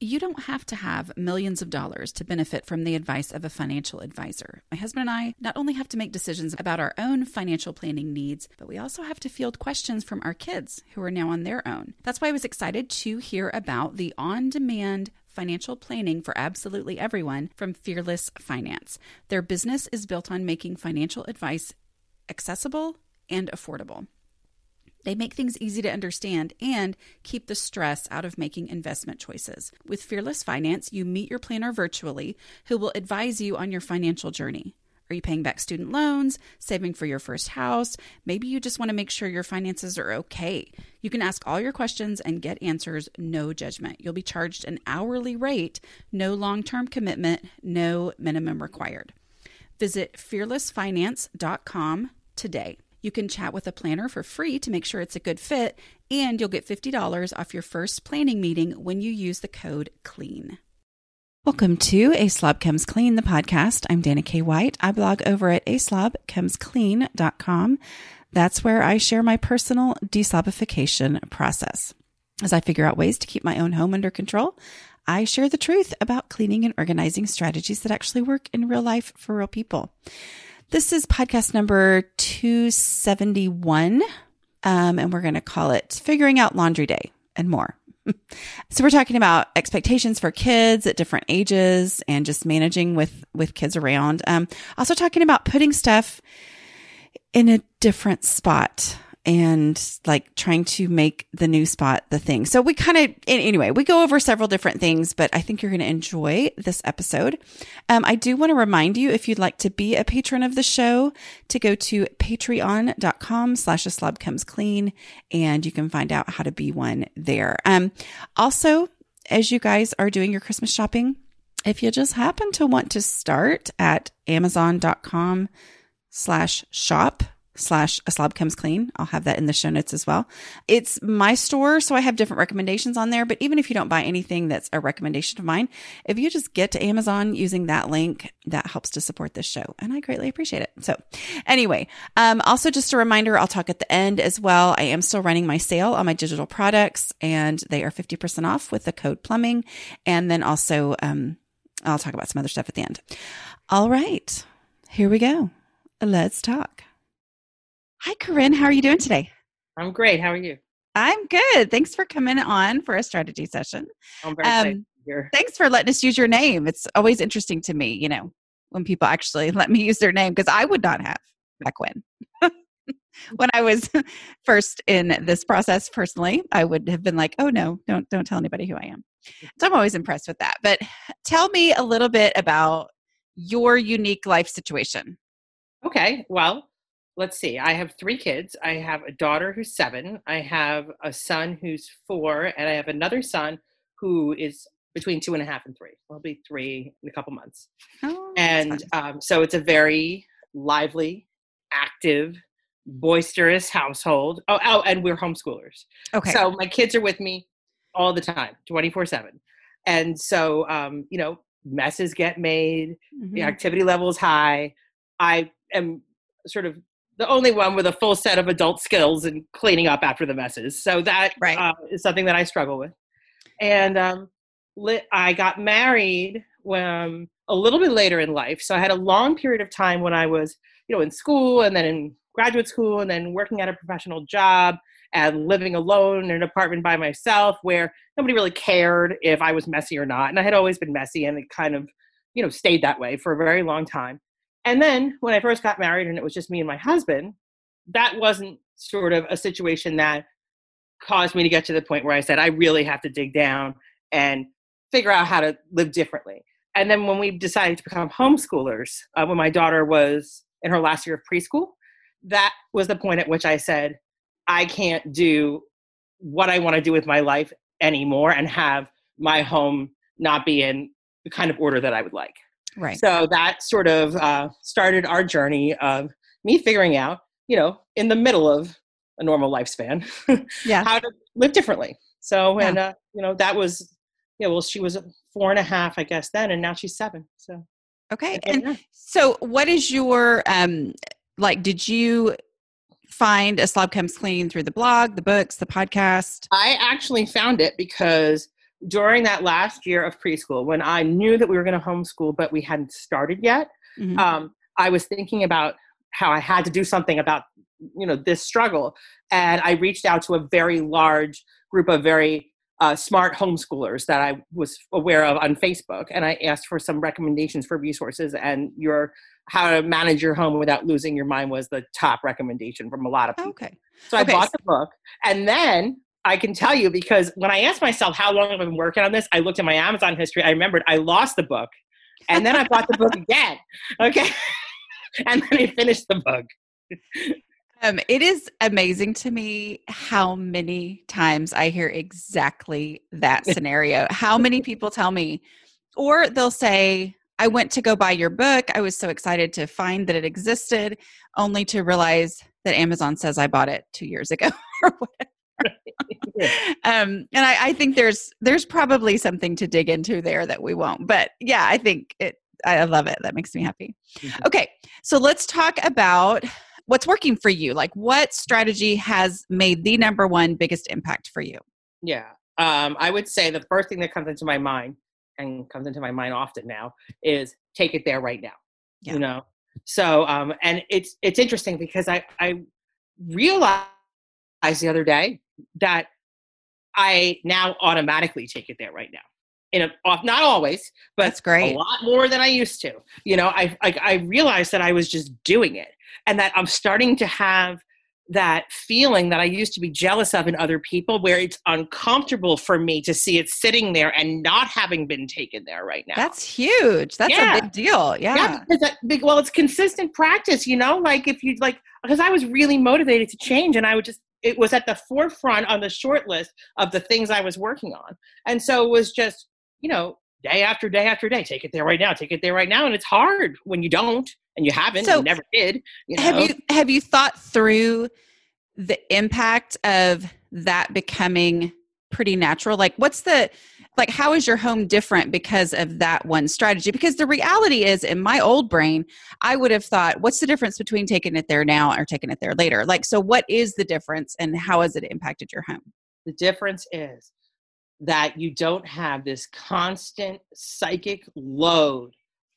You don't have to have millions of dollars to benefit from the advice of a financial advisor. My husband and I not only have to make decisions about our own financial planning needs, but we also have to field questions from our kids who are now on their own. That's why I was excited to hear about the on demand financial planning for absolutely everyone from Fearless Finance. Their business is built on making financial advice accessible and affordable. They make things easy to understand and keep the stress out of making investment choices. With Fearless Finance, you meet your planner virtually who will advise you on your financial journey. Are you paying back student loans, saving for your first house? Maybe you just want to make sure your finances are okay. You can ask all your questions and get answers, no judgment. You'll be charged an hourly rate, no long term commitment, no minimum required. Visit fearlessfinance.com today. You can chat with a planner for free to make sure it's a good fit, and you'll get $50 off your first planning meeting when you use the code CLEAN. Welcome to A Slob Comes Clean, the podcast. I'm Dana K. White. I blog over at aslobcomesclean.com. That's where I share my personal deslobification process. As I figure out ways to keep my own home under control, I share the truth about cleaning and organizing strategies that actually work in real life for real people. This is podcast number 271, um, and we're going to call it Figuring Out Laundry Day and more. so we're talking about expectations for kids at different ages and just managing with with kids around. Um, also talking about putting stuff in a different spot and like trying to make the new spot the thing. So we kind of, anyway, we go over several different things, but I think you're going to enjoy this episode. Um, I do want to remind you, if you'd like to be a patron of the show, to go to patreon.com slash a slob comes clean and you can find out how to be one there. Um, also, as you guys are doing your Christmas shopping, if you just happen to want to start at amazon.com slash shop slash a slob comes clean. I'll have that in the show notes as well. It's my store, so I have different recommendations on there. But even if you don't buy anything that's a recommendation of mine, if you just get to Amazon using that link, that helps to support this show. And I greatly appreciate it. So anyway, um, also just a reminder, I'll talk at the end as well. I am still running my sale on my digital products and they are 50% off with the code plumbing. And then also, um, I'll talk about some other stuff at the end. All right, here we go. Let's talk. Hi, Corinne. How are you doing today? I'm great. How are you? I'm good. Thanks for coming on for a strategy session. I'm very um, here. Thanks for letting us use your name. It's always interesting to me, you know, when people actually let me use their name because I would not have back when. when I was first in this process personally, I would have been like, "Oh no, don't don't tell anybody who I am." So I'm always impressed with that. But tell me a little bit about your unique life situation. Okay. Well, let's see, I have three kids. I have a daughter who's seven, I have a son who's four, and I have another son who is between two and a half and three. He'll be three in a couple months. Oh, and um, so it's a very lively, active, boisterous household. Oh, oh, and we're homeschoolers. Okay. So my kids are with me all the time, 24 7. And so, um, you know, messes get made, mm-hmm. the activity level is high. I am sort of the only one with a full set of adult skills and cleaning up after the messes. So that right. uh, is something that I struggle with. And um, I got married when, um, a little bit later in life. So I had a long period of time when I was, you know, in school and then in graduate school and then working at a professional job and living alone in an apartment by myself where nobody really cared if I was messy or not. And I had always been messy and it kind of, you know, stayed that way for a very long time. And then when I first got married and it was just me and my husband, that wasn't sort of a situation that caused me to get to the point where I said, I really have to dig down and figure out how to live differently. And then when we decided to become homeschoolers, uh, when my daughter was in her last year of preschool, that was the point at which I said, I can't do what I want to do with my life anymore and have my home not be in the kind of order that I would like. Right. So that sort of uh, started our journey of me figuring out, you know, in the middle of a normal lifespan, yeah, how to live differently. So, and uh, you know, that was, yeah. Well, she was four and a half, I guess, then, and now she's seven. So, okay. And yeah. so, what is your um like? Did you find a slob comes clean through the blog, the books, the podcast? I actually found it because during that last year of preschool, when I knew that we were going to homeschool, but we hadn't started yet, Mhm. um, I was thinking about how I had to do something about you know this struggle, and I reached out to a very large group of very uh, smart homeschoolers that I was aware of on Facebook, and I asked for some recommendations for resources. And your how to manage your home without losing your mind was the top recommendation from a lot of people. okay. So I bought the book, and then I can tell you because when I asked myself how long I've been working on this, I looked at my Amazon history. I remembered I lost the book, and then I bought the book again. Okay, and then I finished the book. Um, it is amazing to me how many times I hear exactly that scenario. How many people tell me, or they'll say, I went to go buy your book. I was so excited to find that it existed, only to realize that Amazon says I bought it two years ago or whatever. um, and I, I think there's there's probably something to dig into there that we won't. But yeah, I think it. I love it. That makes me happy. Mhm. Okay, so let's talk about what's working for you. Like, what strategy has made the number one biggest impact for you? Yeah. Um, I would say the first thing that comes into my mind and comes into my mind often now is take it there right now. Yeah. You know? So um and it's it's interesting because I I realized the other day that I now automatically take it there right now. In a off not always, but That's great. a lot more than I used to. You know, I, I I realized that I was just doing it, and that I'm starting to have that feeling that I used to be jealous of in other people, where it's uncomfortable for me to see it sitting there and not having been taken there right now. That's huge. That's Yeah. a big deal. Yeah. yeah, because well, it's consistent practice, you know. Like if you like, because I was really motivated to change, and I would just it was at the forefront on the short list of the things I was working on, and so it was just you know day after day after day, take it there right now, take it there right now, and it's hard when you don't and you haven't, So, you never did. You know? Have you have you thought through the impact of that becoming pretty natural? Like, what's the like? How is your home different because of that one strategy? Because the reality is, in my old brain, I would have thought, what's the difference between taking it there now or taking it there later? Like, so what is the difference, and how has it impacted your home? The difference is that you don't have this constant psychic load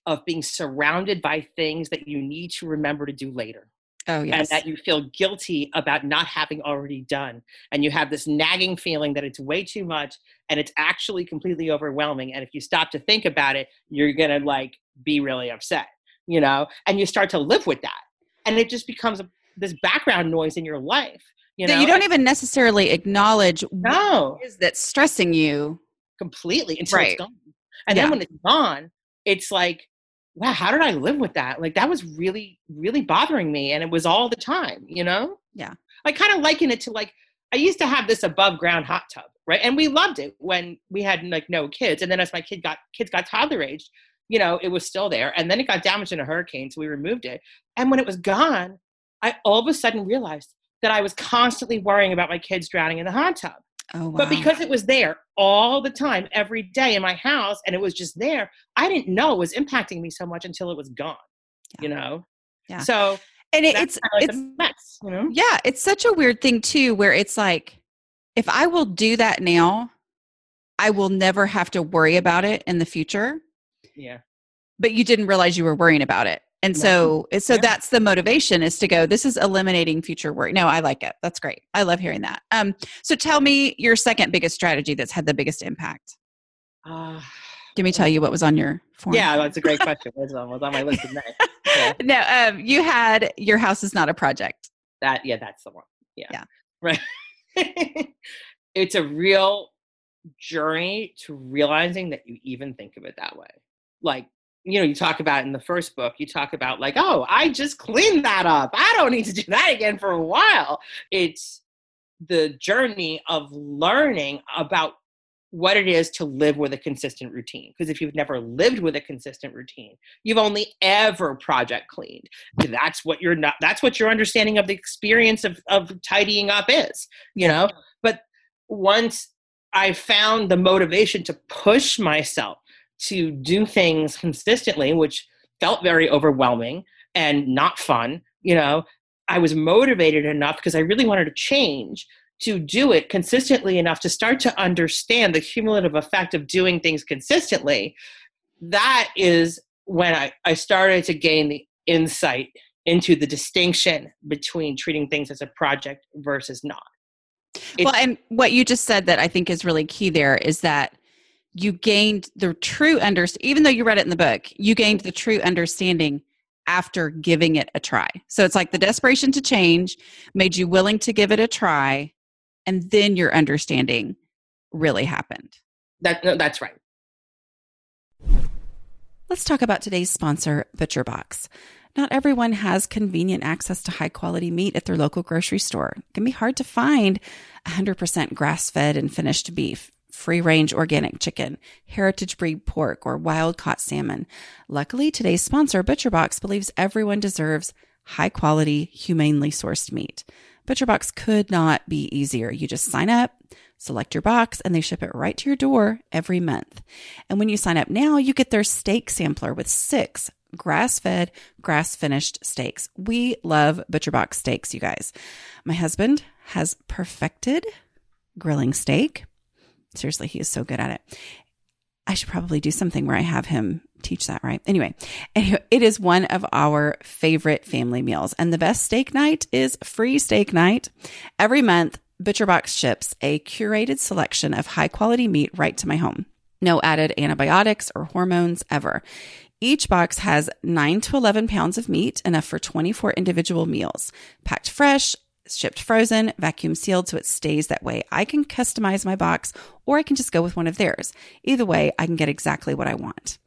of being surrounded by things that you need to remember to do later. Oh yes. And that you feel guilty about not having already done. And you have this nagging feeling that it's way too much and it's actually completely overwhelming. And if you stop to think about it, you're going to like be really upset, you know? And you start to live with that. And it just becomes a, this background noise in your life, you know? you don't even necessarily acknowledge what No. it is that's stressing you. completely until Right. it's gone. And Yeah. then when it's gone, it's like, wow, how did I live with that? Like that was really, really bothering me. And it was all the time, you know? Yeah. I kind of liken it to like I used to have this above ground hot tub, right? And we loved it when we had like no kids. And then as my kid got kids got toddler aged, you know, it was still there. And then it got damaged in a hurricane, so we removed it. And when it was gone, I all of a sudden realized that I was constantly worrying about my kids drowning in the hot tub. Oh wow. But because it was there all the time, every day in my house, and it was just there, I didn't know it was impacting me so much until it was gone. You know. Yeah. So and it, it's like it's mess. You know. Yeah, it's such a weird thing too, where it's like, if I will do that now, I will never have to worry about it in the future. Yeah. But you didn't realize you were worrying about it, and so so Yeah. that's the motivation is to go. This is eliminating future worry. No, I like it. That's great. I love hearing that. Um, so tell me your second biggest strategy that's had the biggest impact. Uh, Let me tell you what was on your form. yeah, that's a great question. What's on, what's on my list today? Yeah. no, um, you had your house is not a project. That yeah, that's the one. Yeah. Yeah. Right. it's a real journey to realizing that you even think of it that way. Like, you know, you talk about in the first book, you talk about like, oh, I just cleaned that up. I don't need to do that again for a while. It's the journey of learning about what it is to live with a consistent routine. Because if you've never lived with a consistent routine, you've only ever project cleaned. That's what you're not that's what your understanding of the experience of, of tidying up is, you know? But once I found the motivation to push myself to do things consistently, which felt very overwhelming and not fun, you know, I was motivated enough because I really wanted to change to do it consistently enough to start to understand the cumulative effect of doing things consistently, that is when I, I started to gain the insight into the distinction between treating things as a project versus not. It's, well, and what you just said that I think is really key there is that you gained the true understanding, even though you read it in the book, you gained the true understanding after giving it a try. So it's like the desperation to change made you willing to give it a try, and then your understanding really happened. That no, that's right. Let's talk about today's sponsor, ButcherBox. Not everyone has convenient access to high quality meat at their local grocery store. It can be hard to find 100% grass fed and finished beef free range organic chicken, heritage breed pork, or wild caught salmon. Luckily, today's sponsor, ButcherBox, believes everyone deserves high quality, humanely sourced meat. ButcherBox could not be easier. You just sign up, select your box, and they ship it right to your door every month. And when you sign up now, you get their steak sampler with six grass fed, grass finished steaks. We love ButcherBox steaks, you guys. My husband has perfected grilling steak. Seriously, he is so good at it. I should probably do something where I have him teach that, right? Anyway, anyway, it is one of our favorite family meals. And the best steak night is free steak night. Every month, ButcherBox ships a curated selection of high quality meat right to my home. No added antibiotics or hormones ever. Each box has 9 to 11 pounds of meat, enough for 24 individual meals, packed fresh shipped frozen, vacuum sealed so it stays that way. I can customize my box or I can just go with one of theirs. Either way, I can get exactly what I want.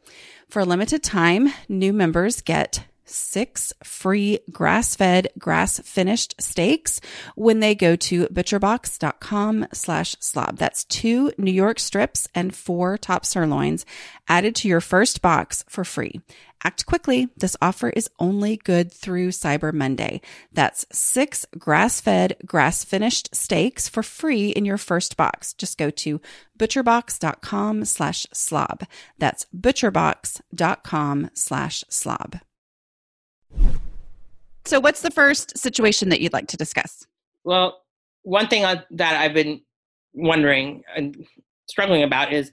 For a limited time, new members get six free grass fed, grass finished steaks when they go to butcherbox.com slash slob. That's two New York strips and four top sirloins added to your first box for free. Act quickly. This offer is only good through Cyber Monday. That's six grass fed, grass finished steaks for free in your first box. Just go to butcherbox.com slash slob. That's butcherbox.com slash slob. So, what's the first situation that you'd like to discuss? Well, one thing that I've been wondering and struggling about is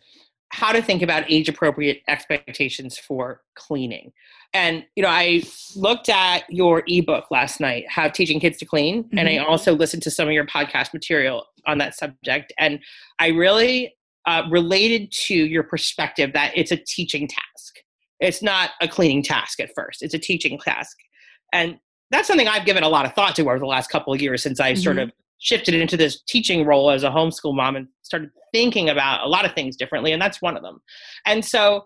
how to think about age appropriate expectations for cleaning. And you know, I looked at your ebook last night, How Teaching Kids to Clean, mm-hmm. and I mm-hmm. also listened to some of your podcast material on that subject. And I really uh, related to your perspective that it's a teaching task. It's not a cleaning task at first; it's a teaching task. And that's something I've given a lot of thought to over the last couple of years since I mm-hmm. sort of shifted into this teaching role as a homeschool mom and started thinking about a lot of things differently. And that's one of them. And so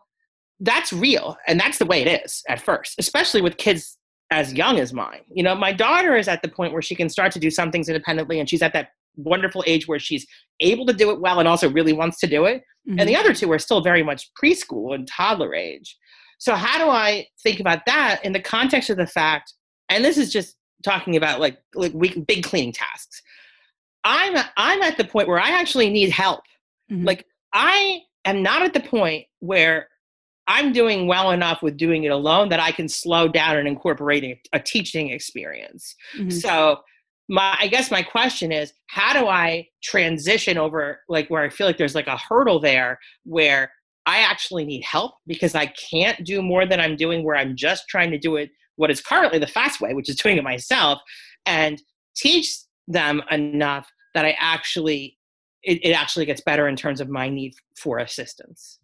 that's real. And that's the way it is at first, especially with kids as young as mine. You know, my daughter is at the point where she can start to do some things independently and she's at that wonderful age where she's able to do it well and also really wants to do it. Mm-hmm. And the other two are still very much preschool and toddler age. So how do I think about that in the context of the fact and this is just talking about like like big cleaning tasks. I'm I'm at the point where I actually need help. Mm-hmm. Like I am not at the point where I'm doing well enough with doing it alone that I can slow down and incorporate a, a teaching experience. Mm-hmm. So my I guess my question is how do I transition over like where I feel like there's like a hurdle there where I actually need help because I can't do more than I'm doing where I'm just trying to do it what is currently the fast way, which is doing it myself, and teach them enough that I actually it, it actually gets better in terms of my need for assistance.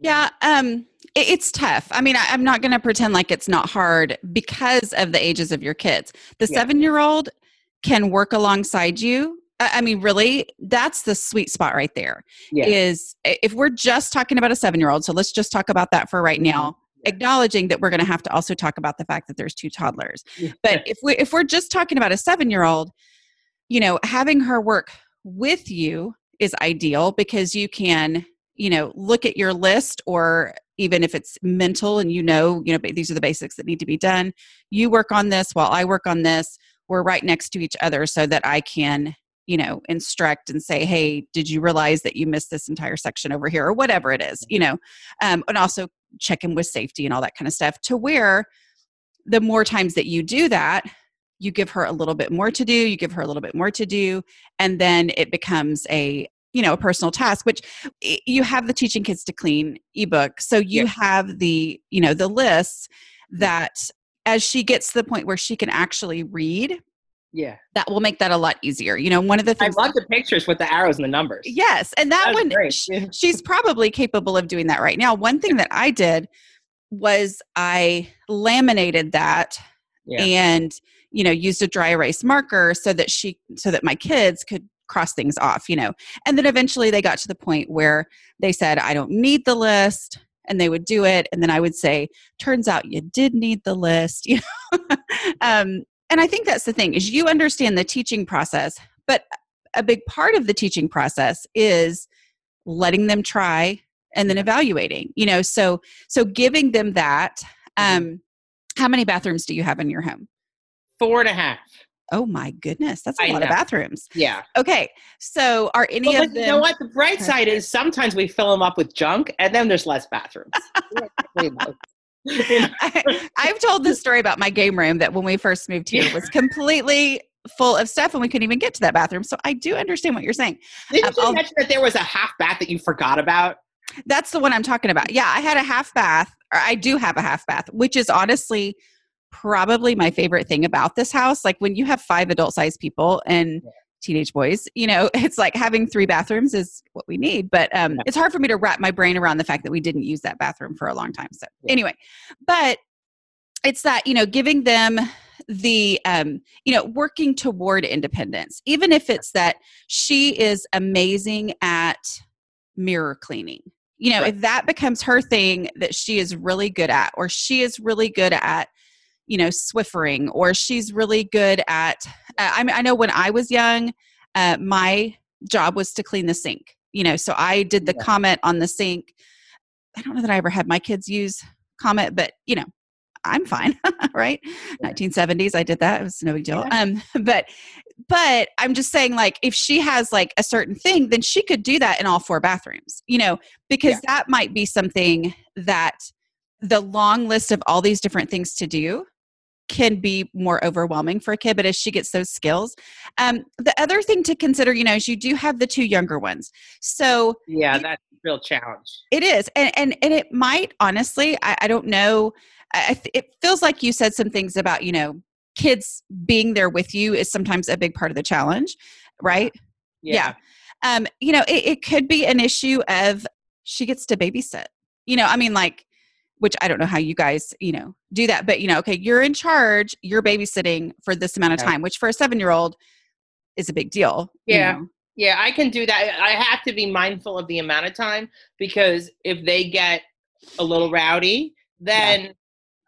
Yeah, um, it, it's tough. I mean, I, am not going to pretend like it's not hard because of the ages of your kids. The yeah. seven year old can work alongside you. I mean, really, that's the sweet spot right there. Yeah. Is if we're just talking about a seven year old, so let's just talk about that for right now acknowledging that we're going to have to also talk about the fact that there's two toddlers. But if we if we're just talking about a 7-year-old, you know, having her work with you is ideal because you can, you know, look at your list or even if it's mental and you know, you know, these are the basics that need to be done, you work on this while I work on this. We're right next to each other so that I can you know instruct and say hey did you realize that you missed this entire section over here? or whatever it is you know? Um, and also check in with safety and all that kind of stuff to where the more times that you do that you give her a little bit more to do, you give her a little bit more to do, and then it becomes a you know a personal task which you have the teaching kids to clean ebook so you have the you know the lists mm-hmm. that as she gets to the point where she can actually read yeah. that will make that a lot easier. You know one of the things i love the pictures with the arrows and the numbers. Yes and that, that one she, she's probably capable of doing that right now. One thing that i did was i laminated that yeah. and you know used a dry erase marker so that she so that my kids could cross things off you know. And then eventually they got to the point where they said i don't need the list and they would do it. And then i would say turns out you did need the list you know? Um, and i think that's the thing is you understand the teaching process but a big part of the teaching process is letting them try and then evaluating you know so so giving them that mm-hmm. um how many bathrooms do you have in your home four and a half Oh my goodness, that's a I lot know. of bathrooms. Yeah. Okay, so are any well, of them? You know what? The bright side is sometimes we fill them up with junk, and then there's less bathrooms. I, have told this story about my game room that when we first moved here was completely full of stuff and we couldn't even get to that bathroom. So I do understand what you're saying. Didn't um, you mention that there was a half bath that you forgot about? That's the one I'm talking about. Yeah, I had a half bath, or I do have a half bath, which is honestly probably my favorite thing about this house. Like when you have five adult sized people and teenage boys, you know, it's like having three bathrooms is what we need. But um, yeah. it's hard for me to wrap my brain around the fact that we didn't use that bathroom for a long time. So yeah. anyway, but it's that, you know, giving them the um you know working toward independence even if it's that she is amazing at mirror cleaning you know right. if that becomes her thing that she is really good at or she is really good at you know swiffering or she's really good at uh, I, mean, I know when i was young uh, my job was to clean the sink you know so i did the yeah. Comet on the sink i don't know that i ever had my kids use Comet but you know i'm fine right yeah. 1970s i did that it was no big deal yeah. um but but i'm just saying like if she has like a certain thing then she could do that in all four bathrooms you know because that might be something that the long list of all these different things to do can be more overwhelming for a kid but as she gets those skills um, the other thing to consider you know is you do have the two younger ones. So yeah you, that's a real challenge. It is and and, and it might honestly i, I don't know I, it feels like you said some things about you know kids being there with you is sometimes a big part of the challenge right? Yeah, yeah. um you know it, it could be an issue of she gets to babysit. You know i mean like which I don't know how you guys, you know, do that, but you know, okay, you're in charge, you're babysitting for this amount of time, which for a seven year old is a big deal. Yeah. You know? Yeah, I can do that. I have to be mindful of the amount of time because if they get a little rowdy, then yeah.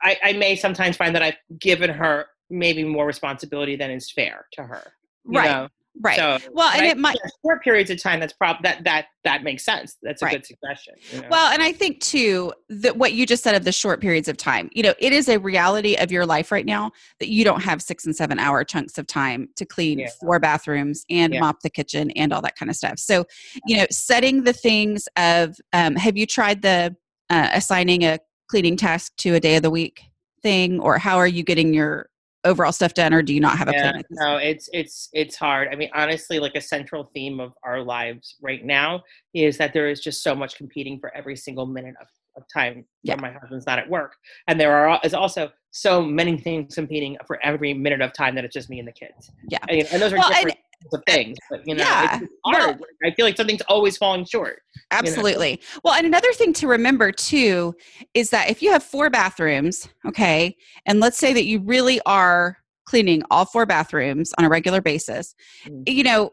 I, I, may sometimes find that I've given her maybe more responsibility than is fair to her. right. Know? Right. So, well, and I, it might short periods of time. That's prob that that that makes sense. That's a right. good suggestion. You know? Well, and I think too that what you just said of the short periods of time. You know, it is a reality of your life right now that you don't have six and seven hour chunks of time to clean yeah. four bathrooms and yeah. mop the kitchen and all that kind of stuff. So, you know, setting the things of um, have you tried the uh, assigning a cleaning task to a day of the week thing, or how are you getting your overall stuff done or do you not have a yeah, plan no it's it's it's hard. I mean honestly like a central theme of our lives right now is that there is just so much competing for every single minute of, of time yeah. when my husband's not at work. And there are is also so many things competing for every minute of time that it's just me and the kids. Yeah. And, and those are well, different of things but you know yeah. it's hard well, i feel like something's always falling short absolutely you know? well and another thing to remember too is that if you have four bathrooms okay and let's say that you really are cleaning all four bathrooms on a regular basis mm. you know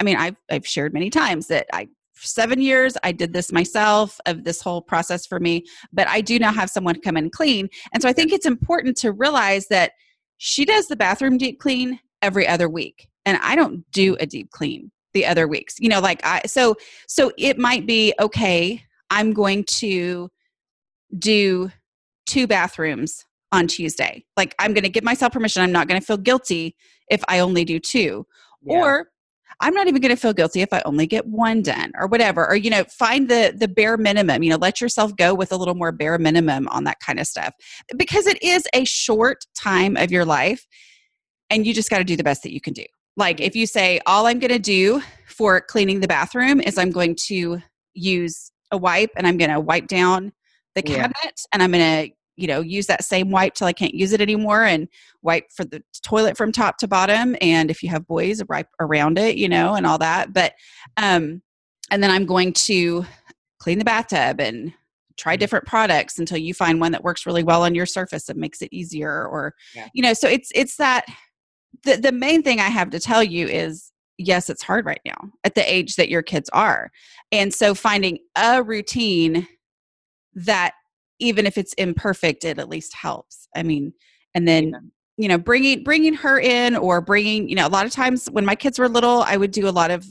i mean i've i've shared many times that i seven years i did this myself of this whole process for me but i do now have someone come and clean and so i think it's important to realize that she does the bathroom deep clean every other week and I don't do mm. a deep clean the other weeks. You know, like I so so it might be okay, I'm going to do two bathrooms on Tuesday. Like I'm going to give myself permission. I'm not going to feel guilty if I only do two. Yeah. Or I'm not even going to feel guilty if I only get one done or whatever. Or you know, find the the bare minimum. You know, let yourself go with a little more bare minimum on that kind of stuff because it is a short time of your life and you just got to do the best that you can do. Like if you say, all I'm going to do for cleaning the bathroom is I'm going to use a wipe and I'm going to wipe down the Yeah. cabinet and I'm going to, you know, use that same wipe till I can't use it anymore and wipe for the toilet from top to bottom. And if you have boys, wipe around it, you know, and all that. But, um, and then I'm going to clean the bathtub and try different products until you find one that works really well on your surface and makes it easier or Yeah. you know so it's it's that the the main thing i have to tell you is yes it's hard right now at the age that your kids are and so finding a routine that even if it's imperfect it at least helps i mean and then Yeah. you know bringing bringing her in or bringing you know a lot of times when my kids were little i would do a lot of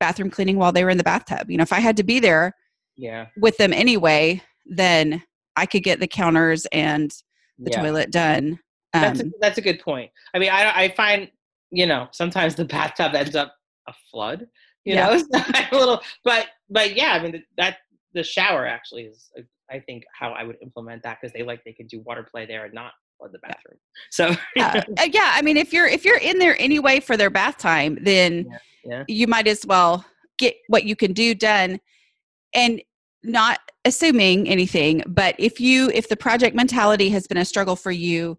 bathroom cleaning while they were in the bathtub you know if i had to be there Yeah. with them anyway, then I could get the counters and the yeah. toilet done. That's a, Um, that's a good point. I mean, I I find you know sometimes the bathtub ends up a flood. You Yeah. know, a little, but but yeah, I mean that the shower actually is uh, I think how I would implement that because they like they can do water play there and not flood the bathroom. So uh, uh, yeah, I mean, if you're if you're in there anyway for their bath time, then yeah. you might as well get what you can do done, and not assuming anything. But if you if the project mentality has been a struggle for you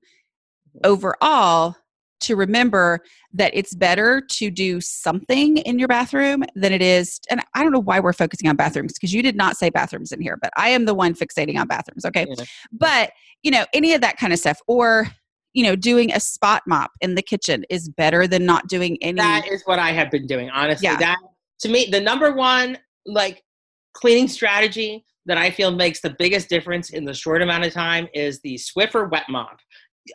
overall, to remember that it's better to do something in your bathroom than it is and i don't know why we're focusing on bathrooms because you did not say bathrooms in here but i am the one fixating on bathrooms okay Yeah. but you know any of that kind of stuff or you know doing a spot mop in the kitchen is better than not doing any that is what I have been doing. Honestly, Yeah. that to me the number one like cleaning strategy that I feel makes the biggest difference in the short amount of time is the Swiffer wet mop.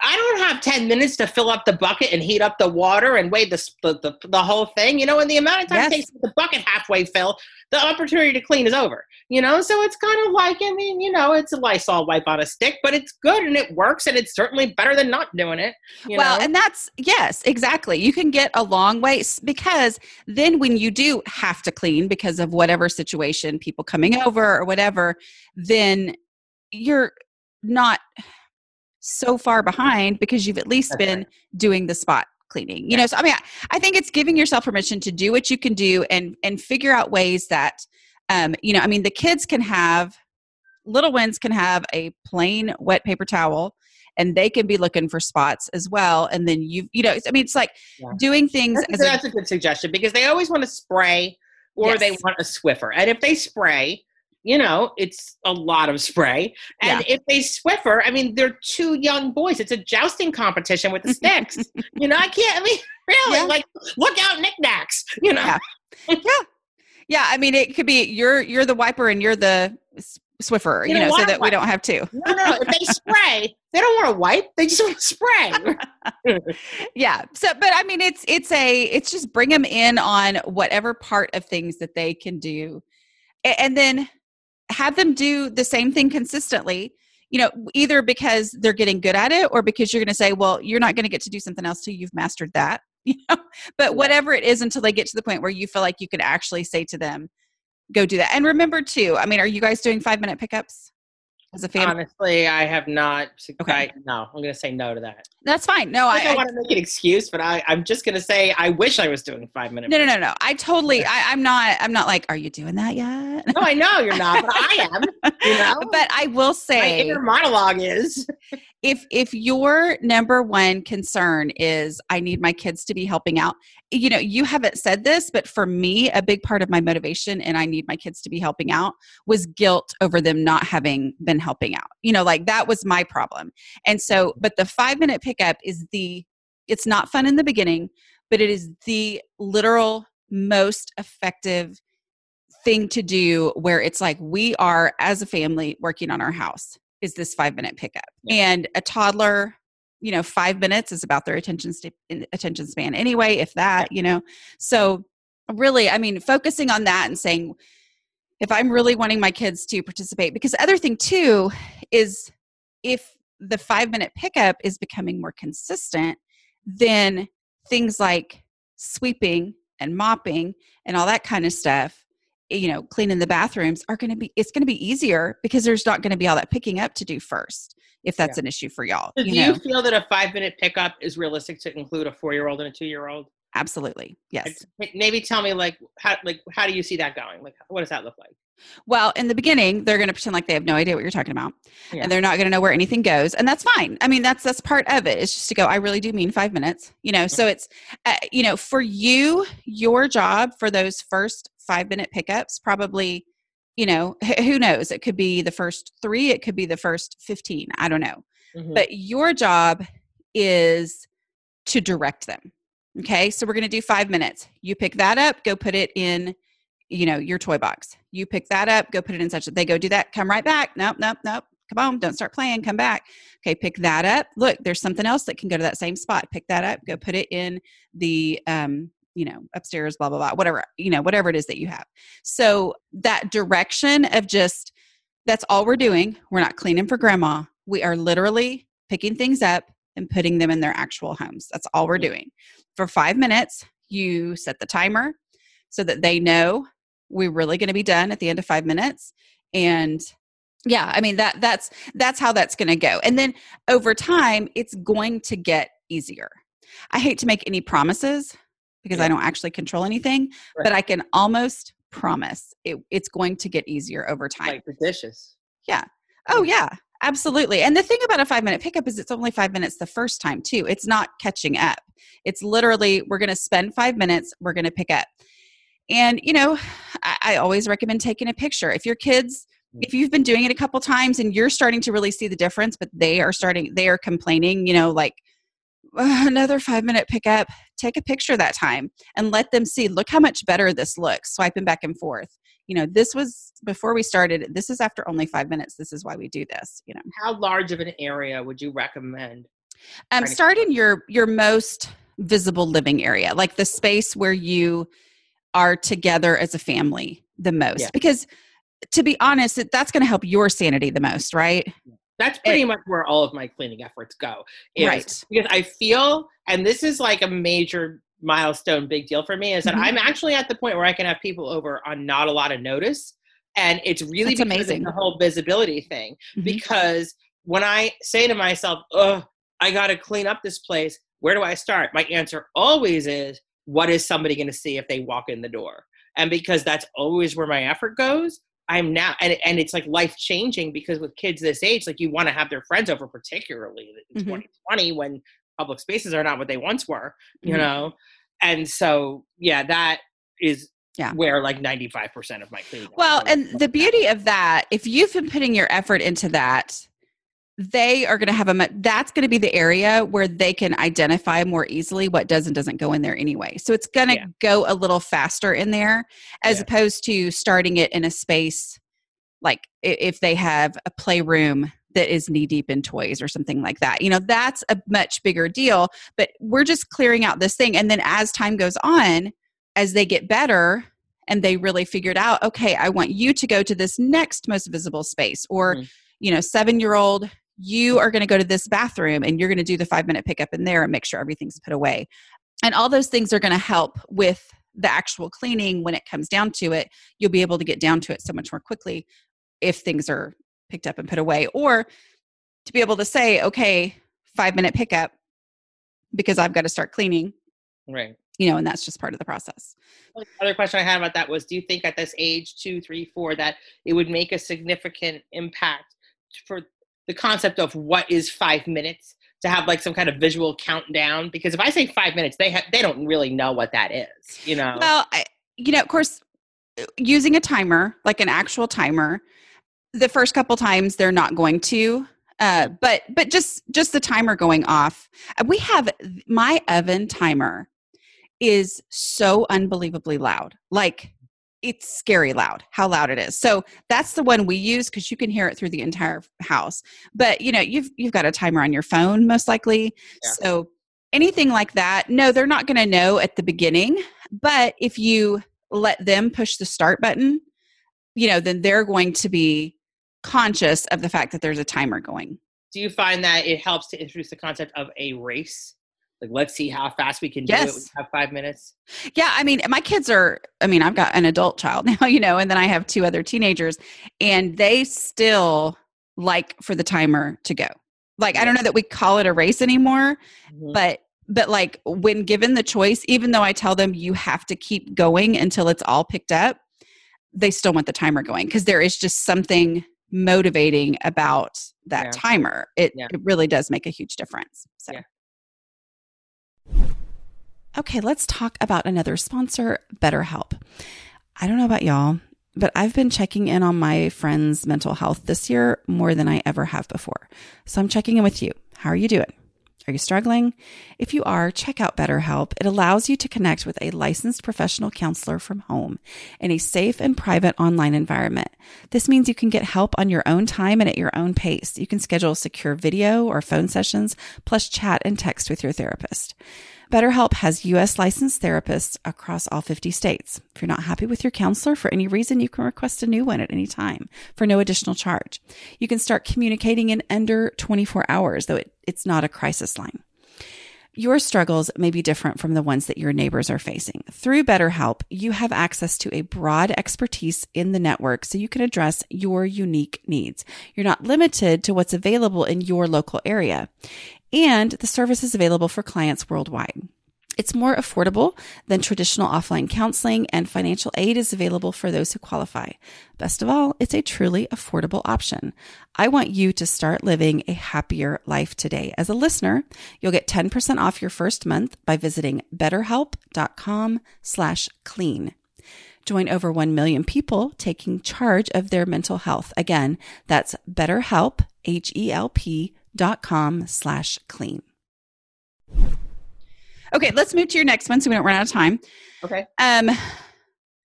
I don't have 10 minutes to fill up the bucket and heat up the water and weigh the, the, the, the whole thing. You know, and the amount of time Yes. it takes the bucket halfway fill, the opportunity to clean is over. You know, so it's kind of like, I mean, you know, it's a Lysol wipe on a stick, but it's good and it works and it's certainly better than not doing it. Well, know? and that's yes, exactly. You can get a long way because then when you do have to clean because of whatever situation, people coming over or whatever, then you're not so far behind because you've at least That's been right. doing the spot cleaning. You know, so I mean, I, I think it's giving yourself permission to do what you can do and and figure out ways that, um, you know, I mean, the kids can have little ones can have a plain wet paper towel and they can be looking for spots as well and then you you know i mean it's like Yeah. doing things That's, as a, that's a good suggestion because they always want to spray or they want a Swiffer. And if they spray, you know, it's a lot of spray. And if they Swiffer, I mean, they're two young boys. It's a jousting competition with the sticks. you know, I can't, I mean, really, Yeah. like, look out, knickknacks, you know? Yeah. yeah i mean it could be you're you're the wiper and you're the swiffer you, know so that we don't have two No, no, if they spray, they don't want to wipe. They just want to spray. yeah so but i mean it's it's a it's just bring them in on whatever part of things that they can do and then have them do the same thing consistently you know either because they're getting good at it or because you're going to say well you're not going to get to do something else till you've mastered that you know? But whatever it is until they get to the point where you feel like you can actually say to them go do that. And remember too i mean are you guys doing five minute pickups as a family Honestly, I have not. Okay. I, no, I'm going to say no to that. that's fine no I i, don't I want to make an excuse, but I, I'm just going to say I wish I was doing five minutes. no no no no i totally I, i'm not i'm not like are you doing that yet No, I know you're not, but I am. You know, but i will my say inner monologue is if if your number one concern is i need my kids to be helping out you know you haven't said this but for me a big part of my motivation and i need my kids to be helping out was guilt over them not having been helping out. You know like that was my problem. And so but the 5 minute pickup is the it's not fun in the beginning but it is the literal most effective thing to do where it's like we are as a family working on our house is this five minute pickup. Yeah. and a toddler you know five minutes is about their attention sta- attention span anyway if that you know? So really i mean focusing on that and saying if i'm really wanting my kids to participate because the other thing too is if the five minute pickup is becoming more consistent then things like sweeping and mopping and all that kind of stuff you know cleaning the bathrooms are going to be it's going to be easier because there's not going to be all that picking up to do first if that's an issue for y'all. So do you know, you feel that a five minute pickup is realistic to include a four year old and a two year old? absolutely. Yes. Maybe tell me like how like how do you see that going? Like what does that look like? Well, in the beginning, they're going to pretend like they have no idea what you're talking about, Yeah. and they're not going to know where anything goes, and that's fine. I mean, that's that's part of it. It's just to go. I really do mean five minutes, you know. So it's, uh, you know, for you, your job for those first five minute pickups, probably, you know, who knows? It could be the first three, it could be the first fifteen. I don't know, Mhm. but your job is to direct them. Okay, so we're going to do five minutes. You pick that up, go put it in you know your toy box you pick that up go put it in such that they go do that come right back nope nope nope come on don't start playing come back okay pick that up look there's something else that can go to that same spot pick that up go put it in the um you know upstairs blah blah blah whatever you know whatever it is that you have. So that direction of just that's all we're doing. We're not cleaning for grandma. We are literally picking things up and putting them in their actual homes. That's all we're doing. For five minutes you set the timer so that they know we're really going to be done at the end of five minutes. And yeah i mean that that's that's how that's going to go. And then over time it's going to get easier. I hate to make any promises because i don't actually control anything Right. but i can almost promise it, it's going to get easier over time like the dishes. Oh yeah, absolutely. And the thing about a 5-minute pickup is it's only 5 minutes the first time too. It's not catching up. It's literally we're going to spend 5 minutes, we're going to pick up. And you know, I, I always recommend taking a picture. If your kids mm. if you've been doing it a couple times and you're starting to really see the difference, but they are starting they are complaining, you know, like "Ugh, another 5 minute pickup, take a picture that time and let them see look how much better this looks swiping back and forth. You know this was before we started this is after only five minutes this is why we do this you know. How large of an area would you recommend? um start in your your most visible living area like the space where you are together as a family the most. Yeah. because to be honest that's going to help your sanity the most right That's pretty much where all of my cleaning efforts go. is Right. Because I feel, and this is like a major milestone, big deal for me, is that Mhm. I'm actually at the point where I can have people over on not a lot of notice. And it's really amazing. the whole visibility thing. Mhm. Because when I say to myself, oh, I got to clean up this place, where do I start? My answer always is, what is somebody going to see if they walk in the door? And because that's always where my effort goes, I'm now, and, and it's like life changing because with kids this age, like you want to have their friends over, particularly in Mhm. 2020 when public spaces are not what they once were, you Mhm. know? And so, yeah, that is Yeah. where like 95% of my cleaning. Well, and the beauty of that, if you've been putting your effort into that, they are going to have a, that's going to be the area where they can identify more easily what does and doesn't go in there anyway. So it's going to Yeah. go a little faster in there as Yeah. opposed to starting it in a space like if they have a playroom that is knee deep in toys or something like that. You know, that's a much bigger deal, but we're just clearing out this thing. And then as time goes on, as they get better, and they really figured out okay i want you to go to this next most visible space or Mhm. you know seven year old you are going to go to this bathroom and you're going to do the five minute pickup in there and make sure everything's put away. And all those things are going to help with the actual cleaning when it comes down to it. You'll be able to get down to it so much more quickly if things are picked up and put away. Or to be able to say okay five minute pickup because i've got to start cleaning. Right. you know and that's just part of the process. The other question I had about that was do you think at this age, two, three, four, that it would make a significant impact for the concept of what is five minutes to have like some kind of visual countdown? Because if I say five minutes, they ha- they don't really know what that is, you know? Well, I, you know, of course, using a timer, like an actual timer, the first couple times they're not going to. Uh, but but just just the timer going off. We have my oven timer is so unbelievably loud. Like it's scary loud how loud it is. So that's the one we use because you can hear it through the entire house. But you know, you've you've got a timer on your phone most likely. Yeah. So anything like that, no, they're not going to know at the beginning. But if you let them push the start button, you know, then they're going to be conscious of the fact that there's a timer going. do you find that it helps to introduce the concept of a race? Like, let's see how fast we can do it. We have five minutes. Yeah, I mean, my kids are, I mean, I've got an adult child now, you know, and then I have two other teenagers, and they still like for the timer to go. Like I don't know that we call it a race anymore, Mhm. but but like when given the choice even though i tell them you have to keep going until it's all picked up they still want the timer going because there is just something motivating about that Yeah. timer it, Yeah. it really does make a huge difference so Yeah. Okay let's talk about another sponsor betterhelp i don't know about y'all but I've been checking in on my friends' mental health this year more than I ever have before. So I'm checking in with you. How are you doing? Are you struggling? If you are, check out BetterHelp. It allows you to connect with a licensed professional counselor from home in a safe and private online environment. This means you can get help on your own time and at your own pace. You can schedule secure video or phone sessions, plus chat and text with your therapist. BetterHelp has U.S. licensed therapists across all 50 states. If you're not happy with your counselor for any reason, you can request a new one at any time for no additional charge. You can start communicating in under 24 hours, though it, it's not a crisis line. Your struggles may be different from the ones that your neighbors are facing. Through BetterHelp, you have access to a broad expertise in the network so you can address your unique needs. You're not limited to what's available in your local area. And the service is available for clients worldwide. It's more affordable than traditional offline counseling, and financial aid is available for those who qualify. Best of all, it's a truly affordable option. I want you to start living a happier life today. As a listener, you'll get 10% off your first month by visiting betterhelp.com slash clean. Join over 1 million people taking charge of their mental health. Again, that's betterhelp, H-E-L-P dot com slash clean. Okay, let's move to your next one so we don't run out of time. Okay. Um,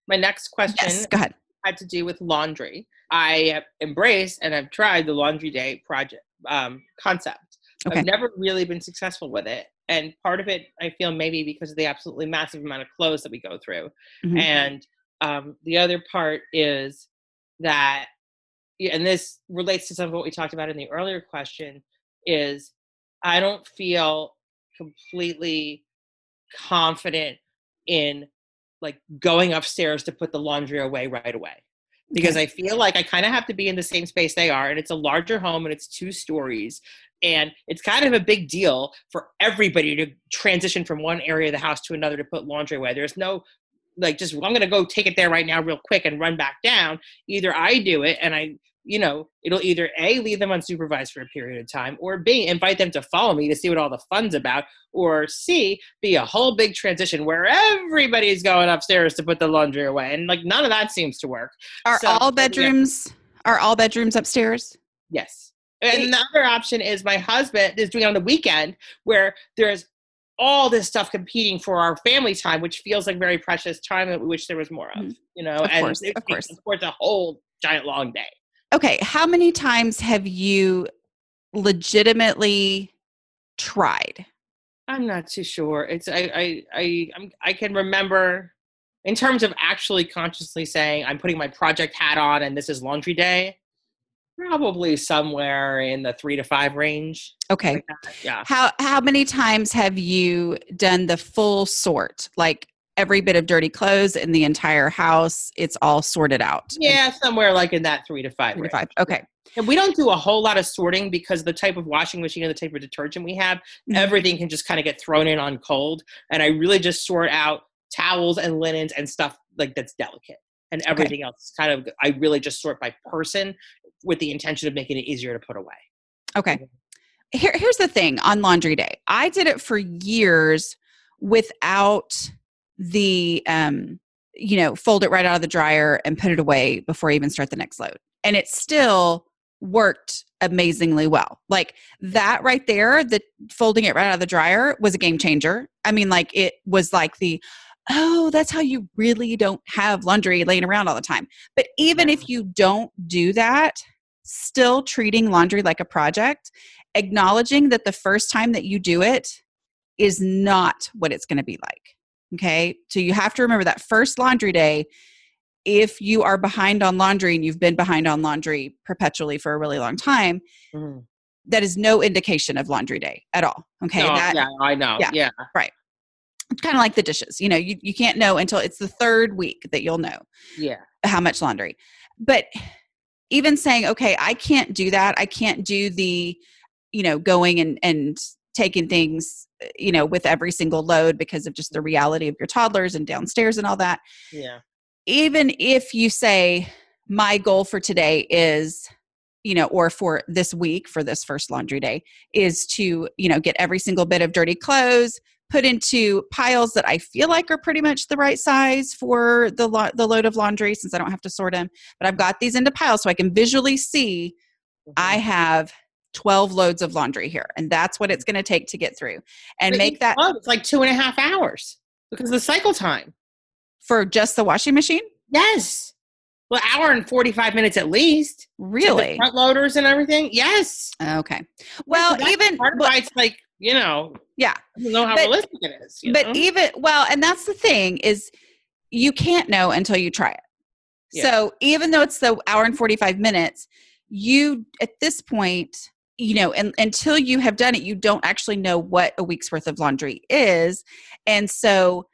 My next question yes, go ahead. had to do with laundry. I have embraced and I've tried the laundry day project um, concept. Okay. I've never really been successful with it. And part of it, I feel maybe because of the absolutely massive amount of clothes that we go through. Mhm. And um, the other part is that, and this relates to some of what we talked about in the earlier question, is I don't feel completely confident in like going upstairs to put the laundry away right away because. I feel like I kind of have to be in the same space they are, and it's a larger home and it's two stories, and it's kind of a big deal for everybody to transition from one area of the house to another to put laundry away. There's no like just I'm gonna go take it there right now, real quick, and run back down. Either I do it, and I, you know, it'll either a leave them unsupervised for a period of time, or b invite them to follow me to see what all the fun's about, or c be a whole big transition where everybody's going upstairs to put the laundry away, and like none of that seems to work. Are So, all yeah. bedrooms are all bedrooms upstairs? Yes. And the other option is my husband is doing it on the weekend where there's all this stuff competing for our family time, which feels like very precious time that we wish there was more of, Mhm. you know, Of and course, it, of course. it supports a whole giant long day. Okay, how many times have you legitimately tried? I'm not too sure. It's I I I I'm, I can remember in terms of actually consciously saying I'm putting my project hat on and this is laundry day. Probably somewhere in the three to five range. Okay. Like. Yeah. How how many times have you done the full sort? Like every bit of dirty clothes in the entire house, it's all sorted out. Yeah, somewhere like in that three to five. Three to five. Okay. And we don't do a whole lot of sorting because the type of washing machine and the type of detergent we have, Mhm. everything can just kind of get thrown in on cold. And I really just sort out towels and linens and stuff like that's delicate. And everything else is kind of I really just sort by person with the intention of making it easier to put away. Okay. Here, here's the thing on laundry day. I did it for years without the um you know, fold it right out of the dryer and put it away before I even start the next load. And it still worked amazingly well. Like that right there, the folding it right out of the dryer was a game changer. I mean, like it was like the oh, that's how you really don't have laundry laying around all the time. But even if you don't do that, still treating laundry like a project, acknowledging that the first time that you do it is not what it's going to be like. Okay. So you have to remember that first laundry day, if you are behind on laundry and you've been behind on laundry perpetually for a really long time, Mhm. that is no indication of laundry day at all. Okay. No, that, yeah, I know. yeah. Yeah. It's kind of like the dishes. You know, you, you can't know until it's the third week that you'll know Yeah. how much laundry. But even saying, okay, I can't do that. I can't do the you know, going and and taking things, you know, with every single load because of just the reality of your toddlers and downstairs and all that. Yeah. Even if you say my goal for today is you know or for this week for this first laundry day is to you know get every single bit of dirty clothes put into piles that I feel like are pretty much the right size for the lo- the load of laundry since I don't have to sort them. But I've got these into piles so I can visually see Mhm. I have 12 loads of laundry here, and that's what it's going to take to get through and But make that load, it's like two and a half hours because of the cycle time. for just the washing machine. Yes. Well, hour and 45 minutes at least. Really? Front loaders and everything. Yes. Okay. Well, So even part of but- why it's like, you know, yeah, don't know how But- realistic it is. you but know? even well, and that's the thing is you can't know until you try it. Yeah. So even though it's the hour and 45 minutes, you at this point, you know, and until you have done it, you don't actually know what a week's worth of laundry is. And so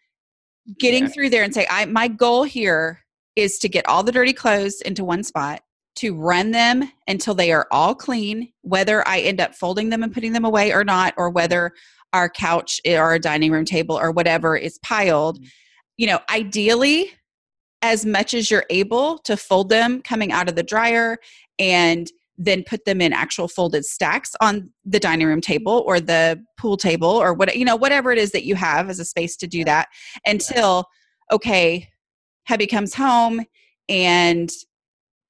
getting Yeah. through there and say, I my goal here is to get all the dirty clothes into one spot, to run them until they are all clean, whether I end up folding them and putting them away or not, or whether our couch or our dining room table or whatever is piled. Mhm. You know, ideally, as much as you're able to fold them coming out of the dryer and then put them in actual folded stacks on the dining room table or the pool table or what you know whatever it is that you have as a space to do that until okay hubby comes home and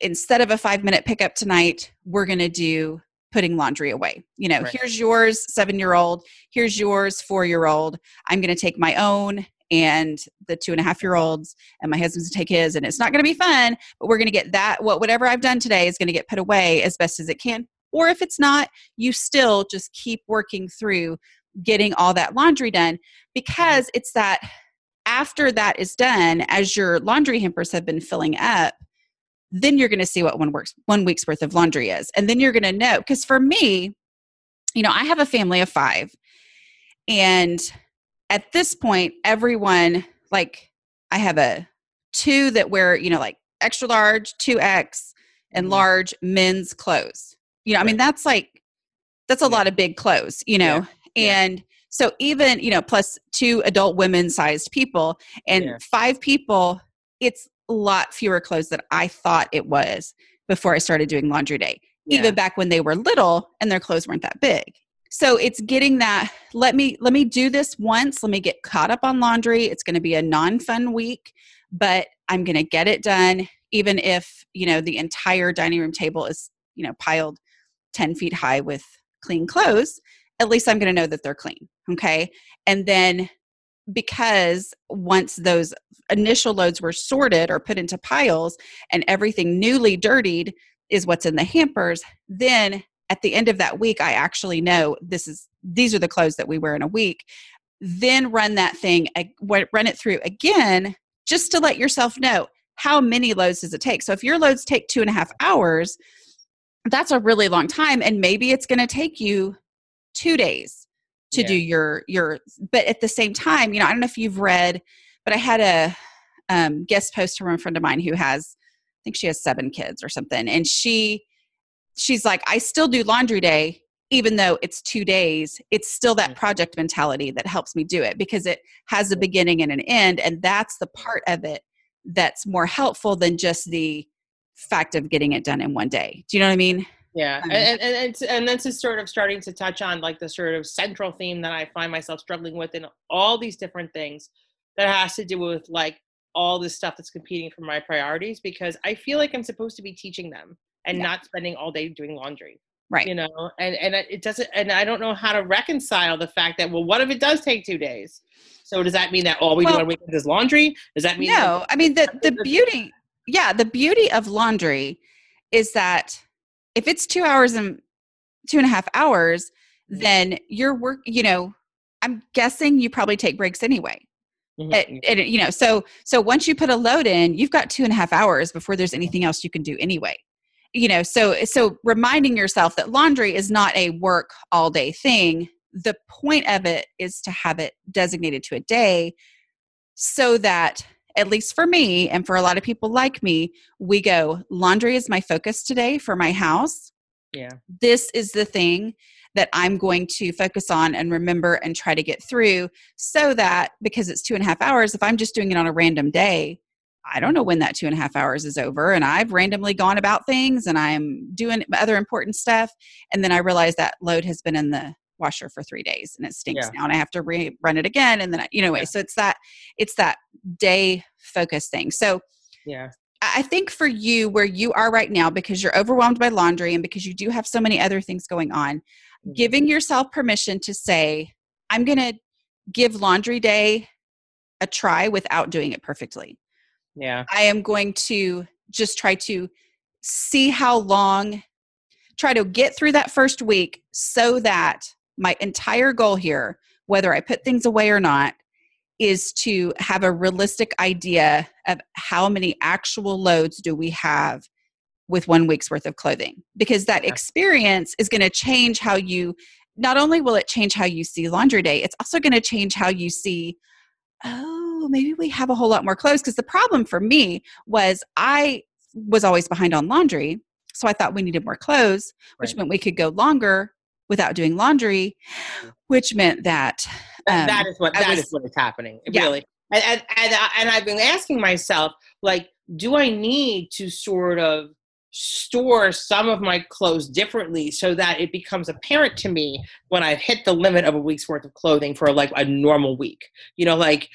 instead of a 5 minute pickup tonight we're going to do putting laundry away. You know Right. here's yours 7 year old here's yours 4 year old. I'm going to take my own and the two and a half year olds and my husband's to take his and it's not going to be fun but we're going to get that what whatever i've done today is going to get put away as best as it can. Or if it's not you still just keep working through getting all that laundry done because it's that after that is done as your laundry hampers have been filling up then you're going to see what one works one week's worth of laundry is. And then you're going to know because for me you know i have a family of five and at this point everyone like i have a two that wear you know like extra large 2x and Mhm. large men's clothes you know i mean that's like that's a Yeah. lot of big clothes you know Yeah. and so even you know plus two adult women sized people and Yeah. five people it's a lot fewer clothes than i thought it was before i started doing laundry day even back when they were little and their clothes weren't that big so it's getting that let me let me do this once. Let me get caught up on laundry. It's going to be a non-fun week but i'm going to get it done even if you know the entire dining room table is you know piled 10 feet high with clean clothes at least i'm going to know that they're clean okay? And then because once those initial loads were sorted or put into piles and everything newly dirtied is what's in the hampers then at the end of that week i actually know this is these are the clothes that we wear in a week then run that thing run it through again just to let yourself know how many loads does it take so if your loads take two and a half hours that's a really long time and maybe it's going to take you two days to Yeah. do your your but at the same time you know i don't know if you've read but i had a um, guest post from a friend of mine who has i think she has seven kids or something and she she's like i still do laundry day even though it's two days. It's still that Mhm. project mentality that helps me do it because it has a beginning and an end and that's the part of it that's more helpful than just the fact of getting it done in one day. Do you know what i mean? Yeah, Um, and, and and and this is sort of starting to touch on like the sort of central theme that I find myself struggling with in all these different things that has to do with like all this stuff that's competing for my priorities because I feel like I'm supposed to be teaching them and Yeah. not spending all day doing laundry, right you know, and and it doesn't, and I don't know how to reconcile the fact that well, what if it does take two days? So does that mean that all we do Well- on weekends is laundry? Does that mean no i mean the the beauty yeah the beauty of laundry is that if it's two hours and two and a half hours then your work you know i'm guessing you probably take breaks anyway Mhm, and, and, you know so so once you put a load in you've got two and a half hours before there's anything else you can do anyway you know so so reminding yourself that laundry is not a work all day thing. The point of it is to have it designated to a day so that at least for me and for a lot of people like me we go laundry is my focus today for my house. Yeah, this is the thing that I'm going to focus on and remember and try to get through so that because it's two and a half hours, if I'm just doing it on a random day, I don't know when that two and a half hours is over. And I've randomly gone about things and I'm doing other important stuff. And then I realize that load has been in the washer for three days and it stinks Yeah. now and I have to re- run it again. And then, I, you know, Yeah. so it's that, it's that day focus thing. So Yeah. I think for you, where you are right now, because you're overwhelmed by laundry and because you do have so many other things going on, Mhm. giving yourself permission to say, I'm going to give laundry day a try without doing it perfectly. Yeah. I am going to just try to see how long, try to get through that first week so that my entire goal here, whether I put things away or not, is to have a realistic idea of how many actual loads do we have with one week's worth of clothing because that experience is going to change how you not only will it change how you see laundry day it's also going to change how you see oh maybe we have a whole lot more clothes because the problem for me was i was always behind on laundry so i thought we needed more clothes which Right. meant we could go longer without doing laundry which meant that That- um, that is what that is was- what is happening. Yeah. Really. And and and, I- and I've been asking myself, like, do I need to sort of store some of my clothes differently so that it becomes apparent to me when I've hit the limit of a week's worth of clothing for like a normal week? You know, like.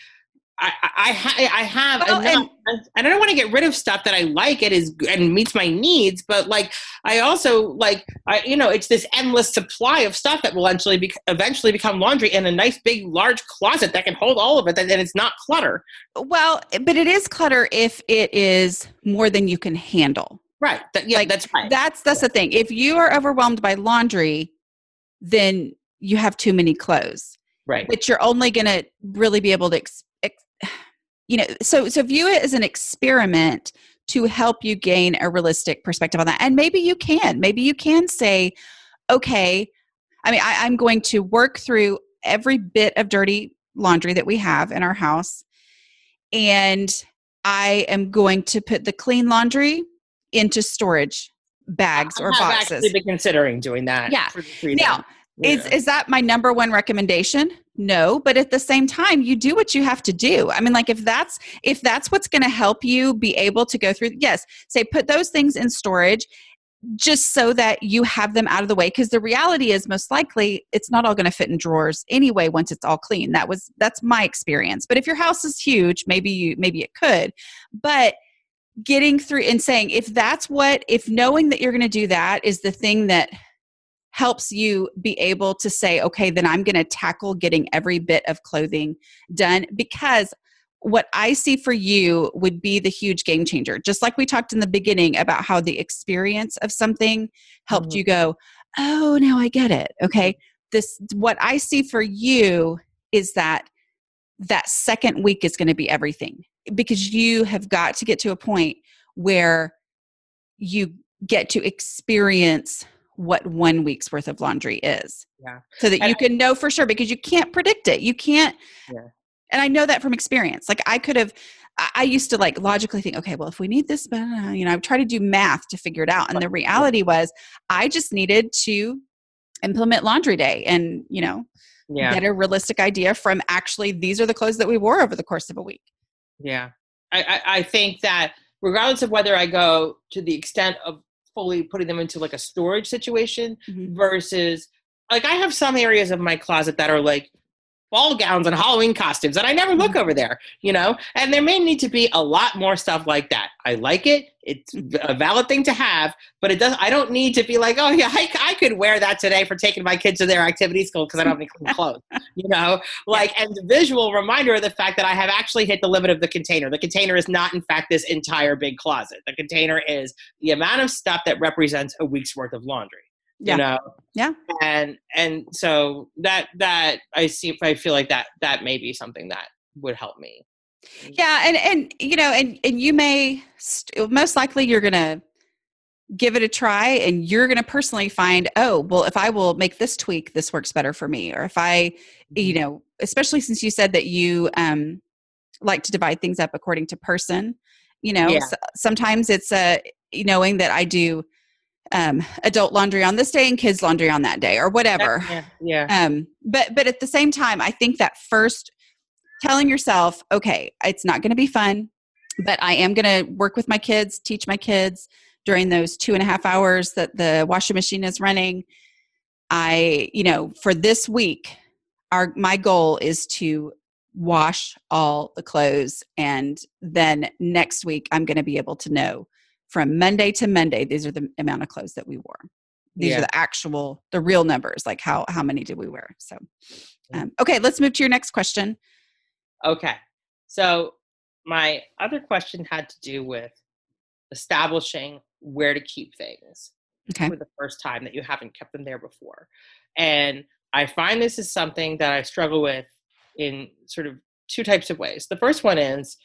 I, I, I have Well, enough, and, I don't want to get rid of stuff that I like and is and meets my needs, but like I also like I you know it's this endless supply of stuff that will eventually be, eventually become laundry in a nice big large closet that can hold all of it and it's not clutter. well but it is clutter if it is more than you can handle Right. That, yeah, Like, that's right. That's that's the thing. If you are overwhelmed by laundry, then you have too many clothes. right. But you're only going to really be able to, ex- ex- you know. So so view it as an experiment to help you gain a realistic perspective on that. And maybe you can. Maybe you can say, okay. I mean, I, I'm going to work through every bit of dirty laundry that we have in our house, and I am going to put the clean laundry into storage bags or I have boxes. actually been considering doing that. Yeah. for this reason. Now, is Yeah. is that my number one recommendation? No, but at the same time, you do what you have to do. I mean, like if that's if that's what's going to help you be able to go through, yes, say put those things in storage just so that you have them out of the way because the reality is most likely it's not all going to fit in drawers anyway once it's all clean that was that's my experience but if your house is huge maybe you maybe it could but getting through and saying if that's what if knowing that you're going to do that is the thing that helps you be able to say okay then i'm going to tackle getting every bit of clothing done. Because what i see for you would be the huge game changer. Just like we talked in the beginning about how the experience of something helped Mhm. you go oh now i get it. Okay? This what i see for you is that that second week is going to be everything because you have got to get to a point where you get to experience what one week's worth of laundry is. Yeah. So that And you can know for sure because you can't predict it. You can't. Yeah. And I know that from experience. Like I could have, I used to like logically think, okay, well, if we need this, but you know, I would try to do math to figure it out. And the reality was I just needed to implement laundry day and, you know, yeah. get a realistic idea from actually these are the clothes that we wore over the course of a week. Yeah. I, I, I think that regardless of whether I go to the extent of fully putting them into like a storage situation Mhm. versus like I have some areas of my closet that are like ball gowns and Halloween costumes and I never look over there, you know? And there may need to be a lot more stuff like that. I like it. It's a valid thing to have, but it does I don't need to be like, "Oh yeah, I, I could wear that today for taking my kids to their activity school because I don't have any clean clothes." you know? Like and the visual reminder of the fact that I have actually hit the limit of the container. The container is not in fact this entire big closet. The container is the amount of stuff that represents a week's worth of laundry Yeah. you know Yeah. and and so that that i see i feel like that that may be something that would help me Yeah, and and you know, and and you may st- most likely you're gonna give it a try, and you're gonna personally find, oh, well, if I will make this tweak, this works better for me, or if I, you know, especially since you said that you um like to divide things up according to person, you know, Yeah. s- sometimes it's a knowing that I do um, adult laundry on this day and kids laundry on that day or whatever. Yeah. yeah. Um, but but at the same time, I think that first telling yourself, okay, it's not going to be fun, but I am going to work with my kids, teach my kids during those two and a half hours that the washing machine is running. I, you know, for this week, our my goal is to wash all the clothes and then next week I'm going to be able to know from Monday to Monday these are the amount of clothes that we wore. These Yeah. are the actual the real numbers like how how many did we wear. So Mm. um, okay, let's move to your next question. Okay. So my other question had to do with establishing where to keep things Okay. for the first time that you haven't kept them there before. And I find this is something that I struggle with in sort of two types of ways. The first one is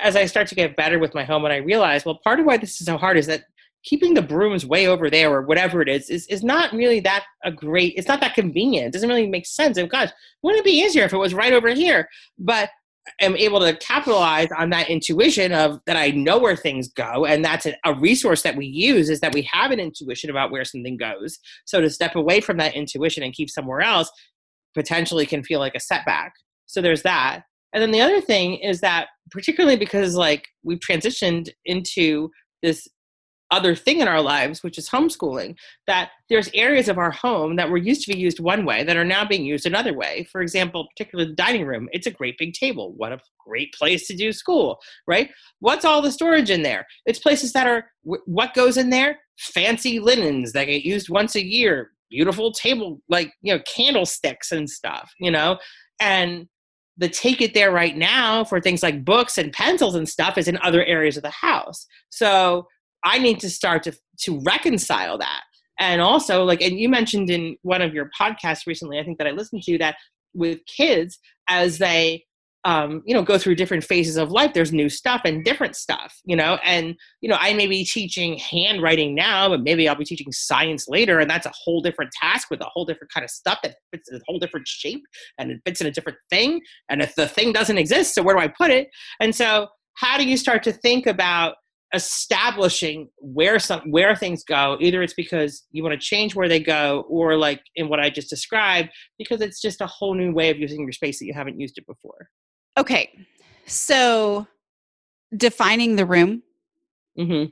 as I start to get better with my home and I realize, well, part of why this is so hard is that keeping the brooms way over there or whatever it is is, is not really that a great it's not that convenient. It doesn't really make sense. And gosh, wouldn't it be easier if it was right over here? But am able to capitalize on that intuition of that I know where things go, and that's a, a resource that we use is that we have an intuition about where something goes. So to step away from that intuition and keep somewhere else potentially can feel like a setback. So there's that. And then the other thing is that particularly because like we've transitioned into this other thing in our lives, which is homeschooling, that there's areas of our home that were used to be used one way that are now being used another way. For example, particularly the dining room, it's a great big table. What a great place to do school, right? What's all the storage in there? It's places that are what goes in there? Fancy linens that get used once a year, beautiful table, like, you know, candlesticks and stuff, you know? And the take it there right now for things like books and pencils and stuff is in other areas of the house. So I need to start to to reconcile that. And also, like, and you mentioned in one of your podcasts recently, I think that I listened to that with kids as they um, you know, go through different phases of life. There's new stuff and different stuff, you know. And you know, I may be teaching handwriting now, but maybe I'll be teaching science later, and that's a whole different task with a whole different kind of stuff that fits in a whole different shape and it fits in a different thing. And if the thing doesn't exist, so where do I put it? And so, how do you start to think about establishing where some where things go either it's because you want to change where they go or like in what i just described because it's just a whole new way of using your space that you haven't used it before Okay. So defining the room mm-hmm.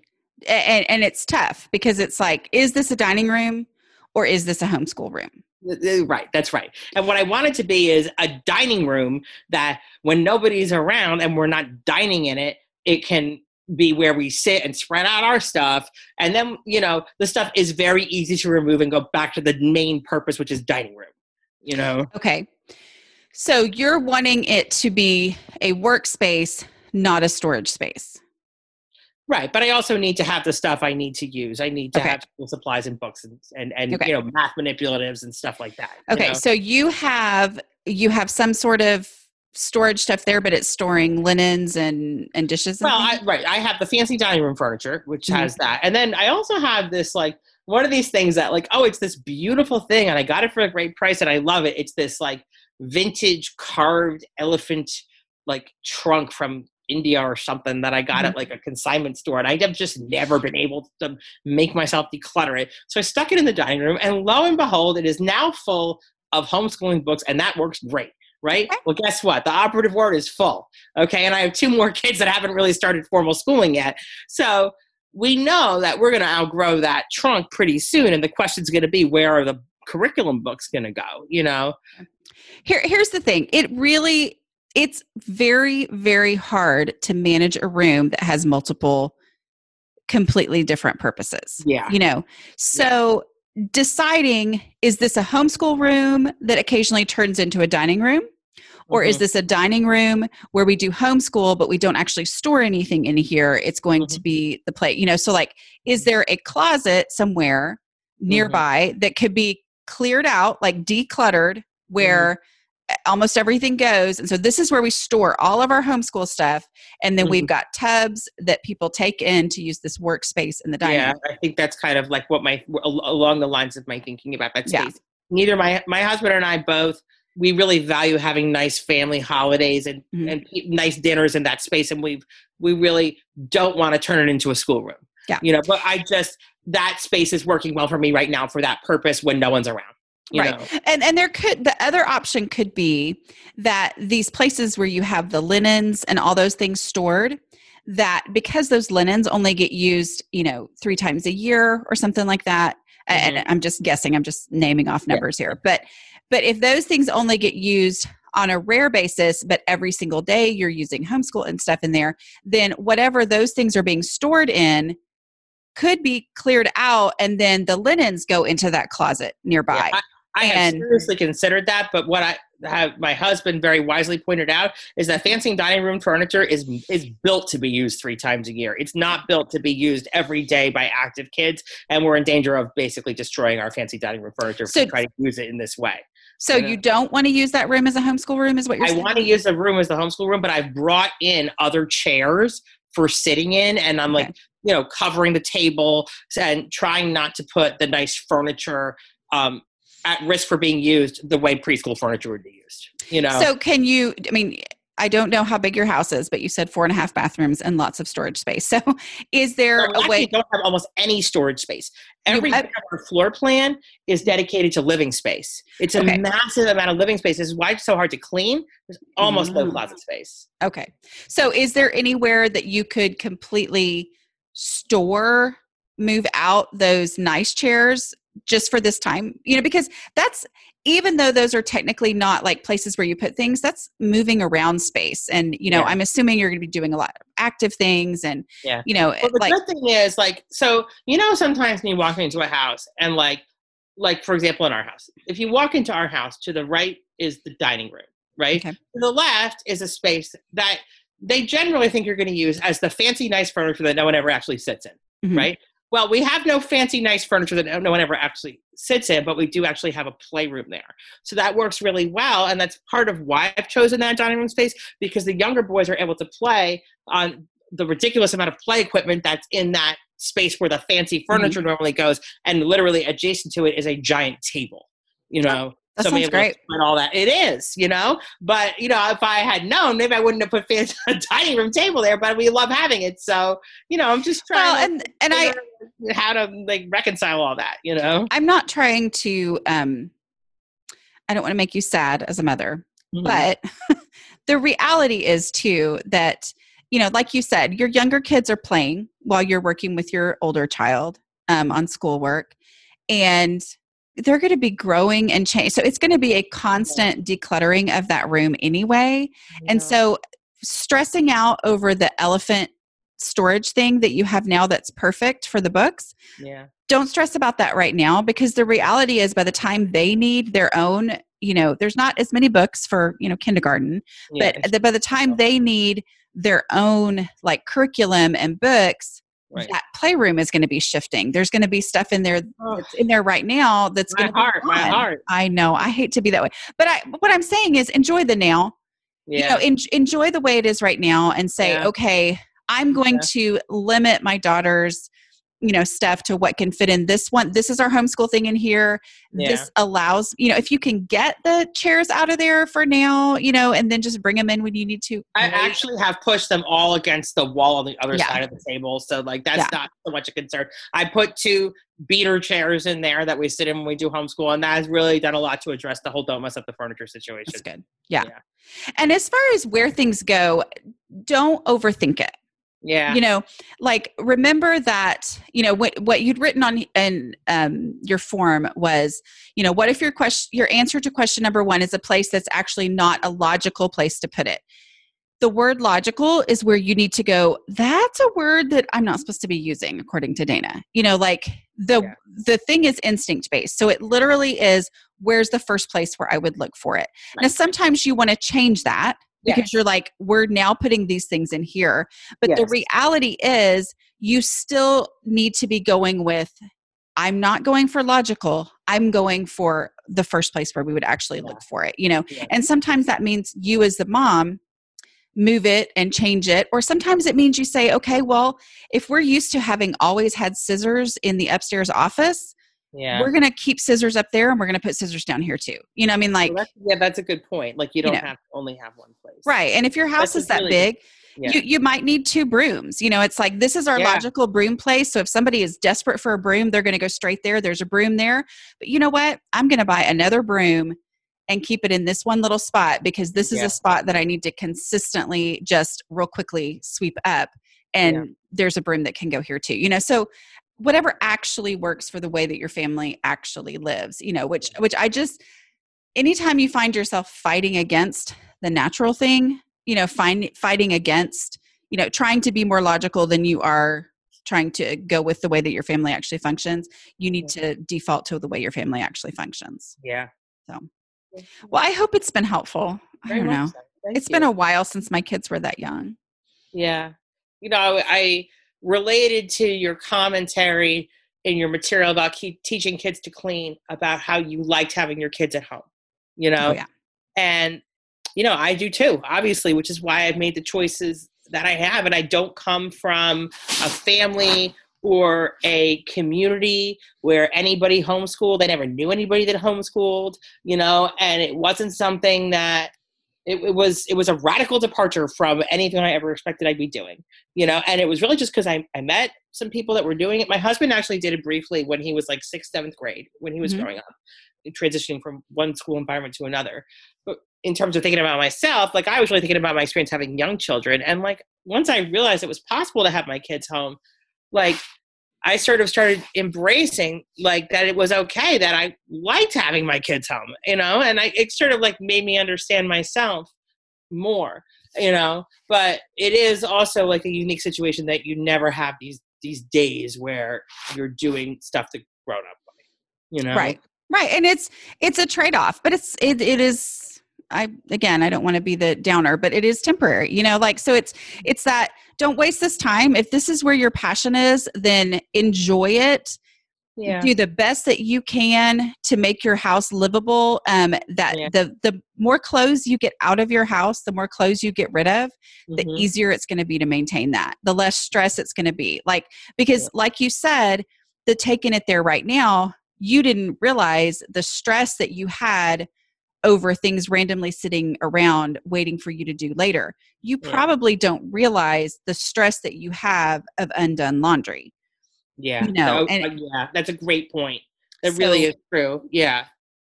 and and it's tough because it's like is this a dining room or is this a homeschool room? right that's right and what i want it to be is a dining room that when nobody's around and we're not dining in it it can be where we sit and spread out our stuff and then you know the stuff is very easy to remove and go back to the main purpose which is dining room you know Okay. So you're wanting it to be a workspace, not a storage space. right but i also need to have the stuff i need to use i need to Okay. have supplies and books and and, and Okay. you know math manipulatives and stuff like that you Okay, know? so you have you have some sort of storage stuff there, but it's storing linens and and dishes. And Well, I, right. I have the fancy dining room furniture, which Mhm. has that, and then I also have this like one of these things that like oh, it's this beautiful thing, and I got it for a great price, and I love it. It's this like vintage carved elephant like trunk from India or something that I got at mm-hmm. like a consignment store, and I have just never been able to make myself declutter it. So I stuck it in the dining room, and lo and behold, it is now full of homeschooling books, and that works great. Right? Okay. Well, guess what? The operative word is full. Okay. And I have two more kids that haven't really started formal schooling yet. So we know that we're going to outgrow that trunk pretty soon. And the question's going to be where are the curriculum books going to go? You know? Here, here's the thing. It really, it's very, very hard to manage a room that has multiple, completely different purposes. Yeah. You know, so deciding is this a homeschool room that occasionally turns into a dining room? Or is Mhm. this a dining room where we do homeschool, but we don't actually store anything in here? It's going to be the plate, you know. So, like, is there a closet somewhere nearby that could be cleared out, like decluttered, mm-hmm. where eh, almost everything goes? And so, this is where we store all of our homeschool stuff. And then we've mm-hmm. got tubs that people take in to use this workspace in the dining yeah. room. I think that's kind of like what my, along the lines of my thinking about that Yeah. space. Neither my, my husband and I both, we really value having nice family holidays and, Mhm. and nice dinners in that space. And we've we really don't want to turn it into a schoolroom. Yeah. You know, but I just that space is working well for me right now for that purpose when no one's around. you right. know? And and there could the other option could be that these places where you have the linens and all those things stored that because those linens only get used, you know, 3 times a year or something like that. And Mhm. I'm just guessing, I'm just naming off Yeah. numbers here. But but if those things only get used on a rare basis, but every single day you're using homeschool and stuff in there, then whatever those things are being stored in could be cleared out and then the linens go into that closet nearby. Yeah, I have And- seriously considered that, but what I have my husband very wisely pointed out is that fancy dining room furniture is is built to be used three times a year. It's not built to be used every day by active kids, and we're in danger of basically destroying our fancy dining room furniture So- if we try to use it in this way. So you don't want to use that room as a homeschool room, is what you're saying? I want to use the room as the homeschool room, but I've brought in other chairs for sitting in, and I'm like, Okay. you know, covering the table and trying not to put the nice furniture um, at risk for being used the way preschool furniture would be used. You know, So can you? I mean, I don't know how big your house is, but you said four and a half bathrooms and lots of storage space. So is there So we a way? don't have almost any storage space. Every I- bit floor plan is dedicated to living space. It's a Okay. massive amount of living space. This is why it's so hard to clean. There's almost no Mm. closet space. Okay. So is there anywhere that you could completely store, move out those nice chairs just for this time? You know, because that's even though those are technically not like places where you put things, that's moving around space. And, you know, Yeah. I'm assuming you're going to be doing a lot of active things and, Yeah. you know, Well, the like, good thing is, like, so you know, sometimes when you walk into a house and, like, like for example, in our house, if you walk into our house, to the right is the dining room, right? Okay. To the left is a space that they generally think you're going to use as the fancy, nice furniture that no one ever actually sits in, Mhm. right? Well, we have no fancy, nice furniture that no one ever actually sits in, but we do actually have a playroom there. So that works really well. And that's part of why I've chosen that dining room space because the younger boys are able to play on the ridiculous amount of play equipment that's in that space where the fancy mm-hmm. furniture normally goes. And literally adjacent to it is a giant table, you know? That so sounds great. And all that. It is, you know? But, you know, if I had known, maybe I wouldn't have put fancy, a dining room table there, but we love having it. So, you know, I'm just trying Well, to and, and I, how to like reconcile all that, you know? I'm not trying to um I don't want to make you sad as a mother, Mhm. but the reality is too that you know, like you said, your younger kids are playing while you're working with your older child um, on schoolwork, and they're going to be growing and change. So it's going to be a constant decluttering of that room anyway. And so stressing out over the elephant storage thing that you have now that's perfect for the books yeah. don't stress about that right now because the reality is by the time they need their own you know there's not as many books for you know kindergarten yeah. but the, by the time they need their own like curriculum and books Right. that playroom is going to be shifting there's going to be stuff in there Oh, that's in there right now that's going to heart, my heart. i know i hate to be that way but i what i'm saying is enjoy the now Yeah. you know en- enjoy the way it is right now and say Yeah. okay i'm going to limit my daughter's you know stuff to what can fit in this one this is our homeschool thing in here Yeah. this allows you know if you can get the chairs out of there for now you know and then just bring them in when you need to I actually have pushed them all against the wall on the other Yeah. side of the table. So like that's Yeah. not so much a concern. I put two beater chairs in there that we sit in when we do homeschool, and that has really done a lot to address the whole don't mess up the furniture situation. that's good yeah. Yeah. and as far as where things go don't overthink it Yeah. you know like remember that you know what what you'd written on in um, your form was you know what if your question your answer to question number one is a place that's actually not a logical place to put it the word logical is where you need to go that's a word that i'm not supposed to be using according to dana you know like the Yeah. the thing is instinct based so it literally is where's the first place where i would look for it now sometimes you want to change that because Yes. you're like we're now putting these things in here but the reality is you still need to be going with i'm not going for logical i'm going for the first place where we would actually Yeah. look for it you know Yeah. and sometimes that means you as the mom move it and change it or sometimes it means you say okay well if we're used to having always had scissors in the upstairs office Yeah. we're going to keep scissors up there and we're going to put scissors down here too. You know, I mean, like, Well, that's, yeah, that's a good point. Like you don't know. have to only have one place. right. And if your house That's is that really big, Yeah. you, you might need two brooms. You know, it's like this is our Yeah. logical broom place. So if somebody is desperate for a broom, they're going to go straight there. There's a broom there. But you know what? I'm going to buy another broom and keep it in this one little spot because this is Yeah. a spot that I need to consistently just real quickly sweep up. And Yeah. there's a broom that can go here too. You know, so whatever actually works for the way that your family actually lives, you know, which which I just anytime you find yourself fighting against the natural thing, you know, find fighting against, you know, trying to be more logical than you are trying to go with the way that your family actually functions, you need to default to the way your family actually functions. Yeah. So, Well, I hope it's been helpful. I don't know. so. It's been a while since my kids were that young. Yeah. You know, I related to your commentary in your material about keep teaching kids to clean about how you liked having your kids at home, you know? Oh yeah. And, you know, I do too, obviously, which is why I've made the choices that I have. And I don't come from a family or a community where anybody homeschooled. I never knew anybody that homeschooled, you know, and it wasn't something that it, it was it was a radical departure from anything I ever expected I'd be doing, you know, and it was really just because I, I met some people that were doing it. My husband actually did it briefly when he was like sixth, seventh grade, when he was Mhm. growing up, transitioning from one school environment to another. But in terms of thinking about myself, like I was really thinking about my experience having young children. And like once I realized it was possible to have my kids home, like I sort of started embracing like that it was okay that I liked having my kids home, you know, and I it sort of like made me understand myself more, you know. But it is also like a unique situation that you never have these these days where you're doing stuff that grown up you know. Right. Right. And it's it's a trade-off, but it's it it is I again, I don't want to be the downer, but it is temporary. You know, like so it's it's that don't waste this time. If this is where your passion is, then enjoy it. Yeah. Do the best that you can to make your house livable. Um that Yeah. the the more clothes you get out of your house, the more clothes you get rid of, the Mhm. easier it's going to be to maintain that the less stress it's going to be like because like you said the taking it there right now you didn't realize the stress that you had over things randomly sitting around waiting for you to do later you Yeah. probably don't realize the stress that you have of undone laundry Yeah. you know, So, and- uh, yeah, that's a great point. That really is true. Yeah.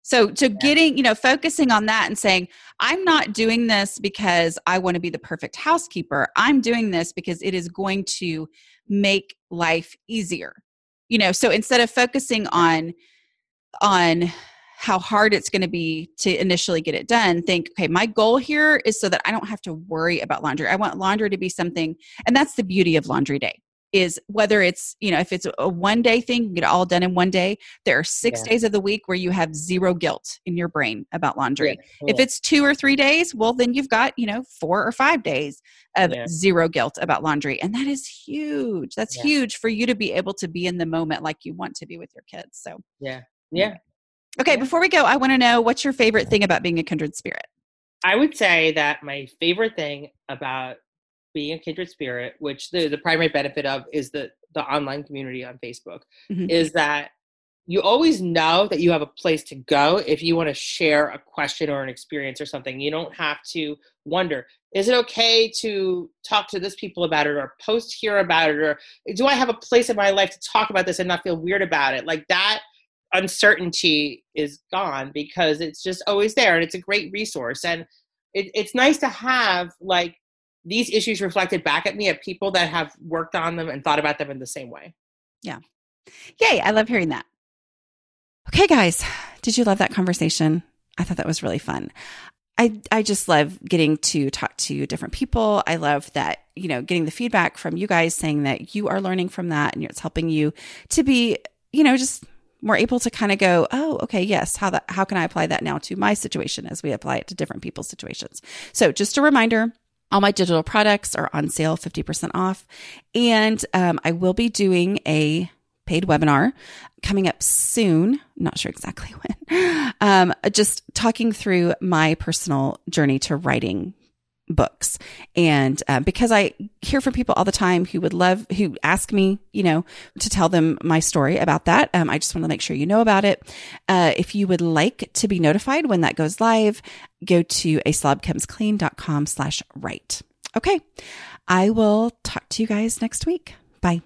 So to getting, you know, focusing on that and saying, I'm not doing this because I want to be the perfect housekeeper. I'm doing this because it is going to make life easier. You know, so instead of focusing on on how hard it's going to be to initially get it done, think, okay, my goal here is so that I don't have to worry about laundry. I want laundry to be something, and that's the beauty of laundry day. Is whether it's, you know, if it's a one day thing, you get it all done in one day. There are six Yeah. days of the week where you have zero guilt in your brain about laundry. Yeah. If it's two or three days, well, then you've got, you know, four or five days of zero guilt about laundry. And that is huge. That's huge for you to be able to be in the moment like you want to be with your kids. So, yeah. Yeah. Okay, before we go, I want to know what's your favorite thing about being a kindred spirit? I would say that my favorite thing about being a kindred spirit, which the, the primary benefit of is the the online community on Facebook, Mhm. is that you always know that you have a place to go if you want to share a question or an experience or something. You don't have to wonder, is it okay to talk to this people about it or post here about it or do I have a place in my life to talk about this and not feel weird about it? Like that uncertainty is gone because it's just always there and it's a great resource and it, it's nice to have like these issues reflected back at me at people that have worked on them and thought about them in the same way yeah Yay, I love hearing that. Okay, guys, did you love that conversation? I thought that was really fun. I, I just love getting to talk to different people. I love that, you know, getting the feedback from you guys saying that you are learning from that and it's helping you to be, you know, just more able to kind of go, oh, okay, yes, how that how can I apply that now to my situation as we apply it to different people's situations. So just a reminder, all my digital products are on sale 50% off. And um, I will be doing a paid webinar coming up soon. Not sure exactly when. Um, just talking through my personal journey to writing books. And uh, because I hear from people all the time who would love, who ask me, you know, to tell them my story about that, um, I just want to make sure you know about it. Uh, if you would like to be notified when that goes live, go to a slash write. Okay. I will talk to you guys next week. Bye.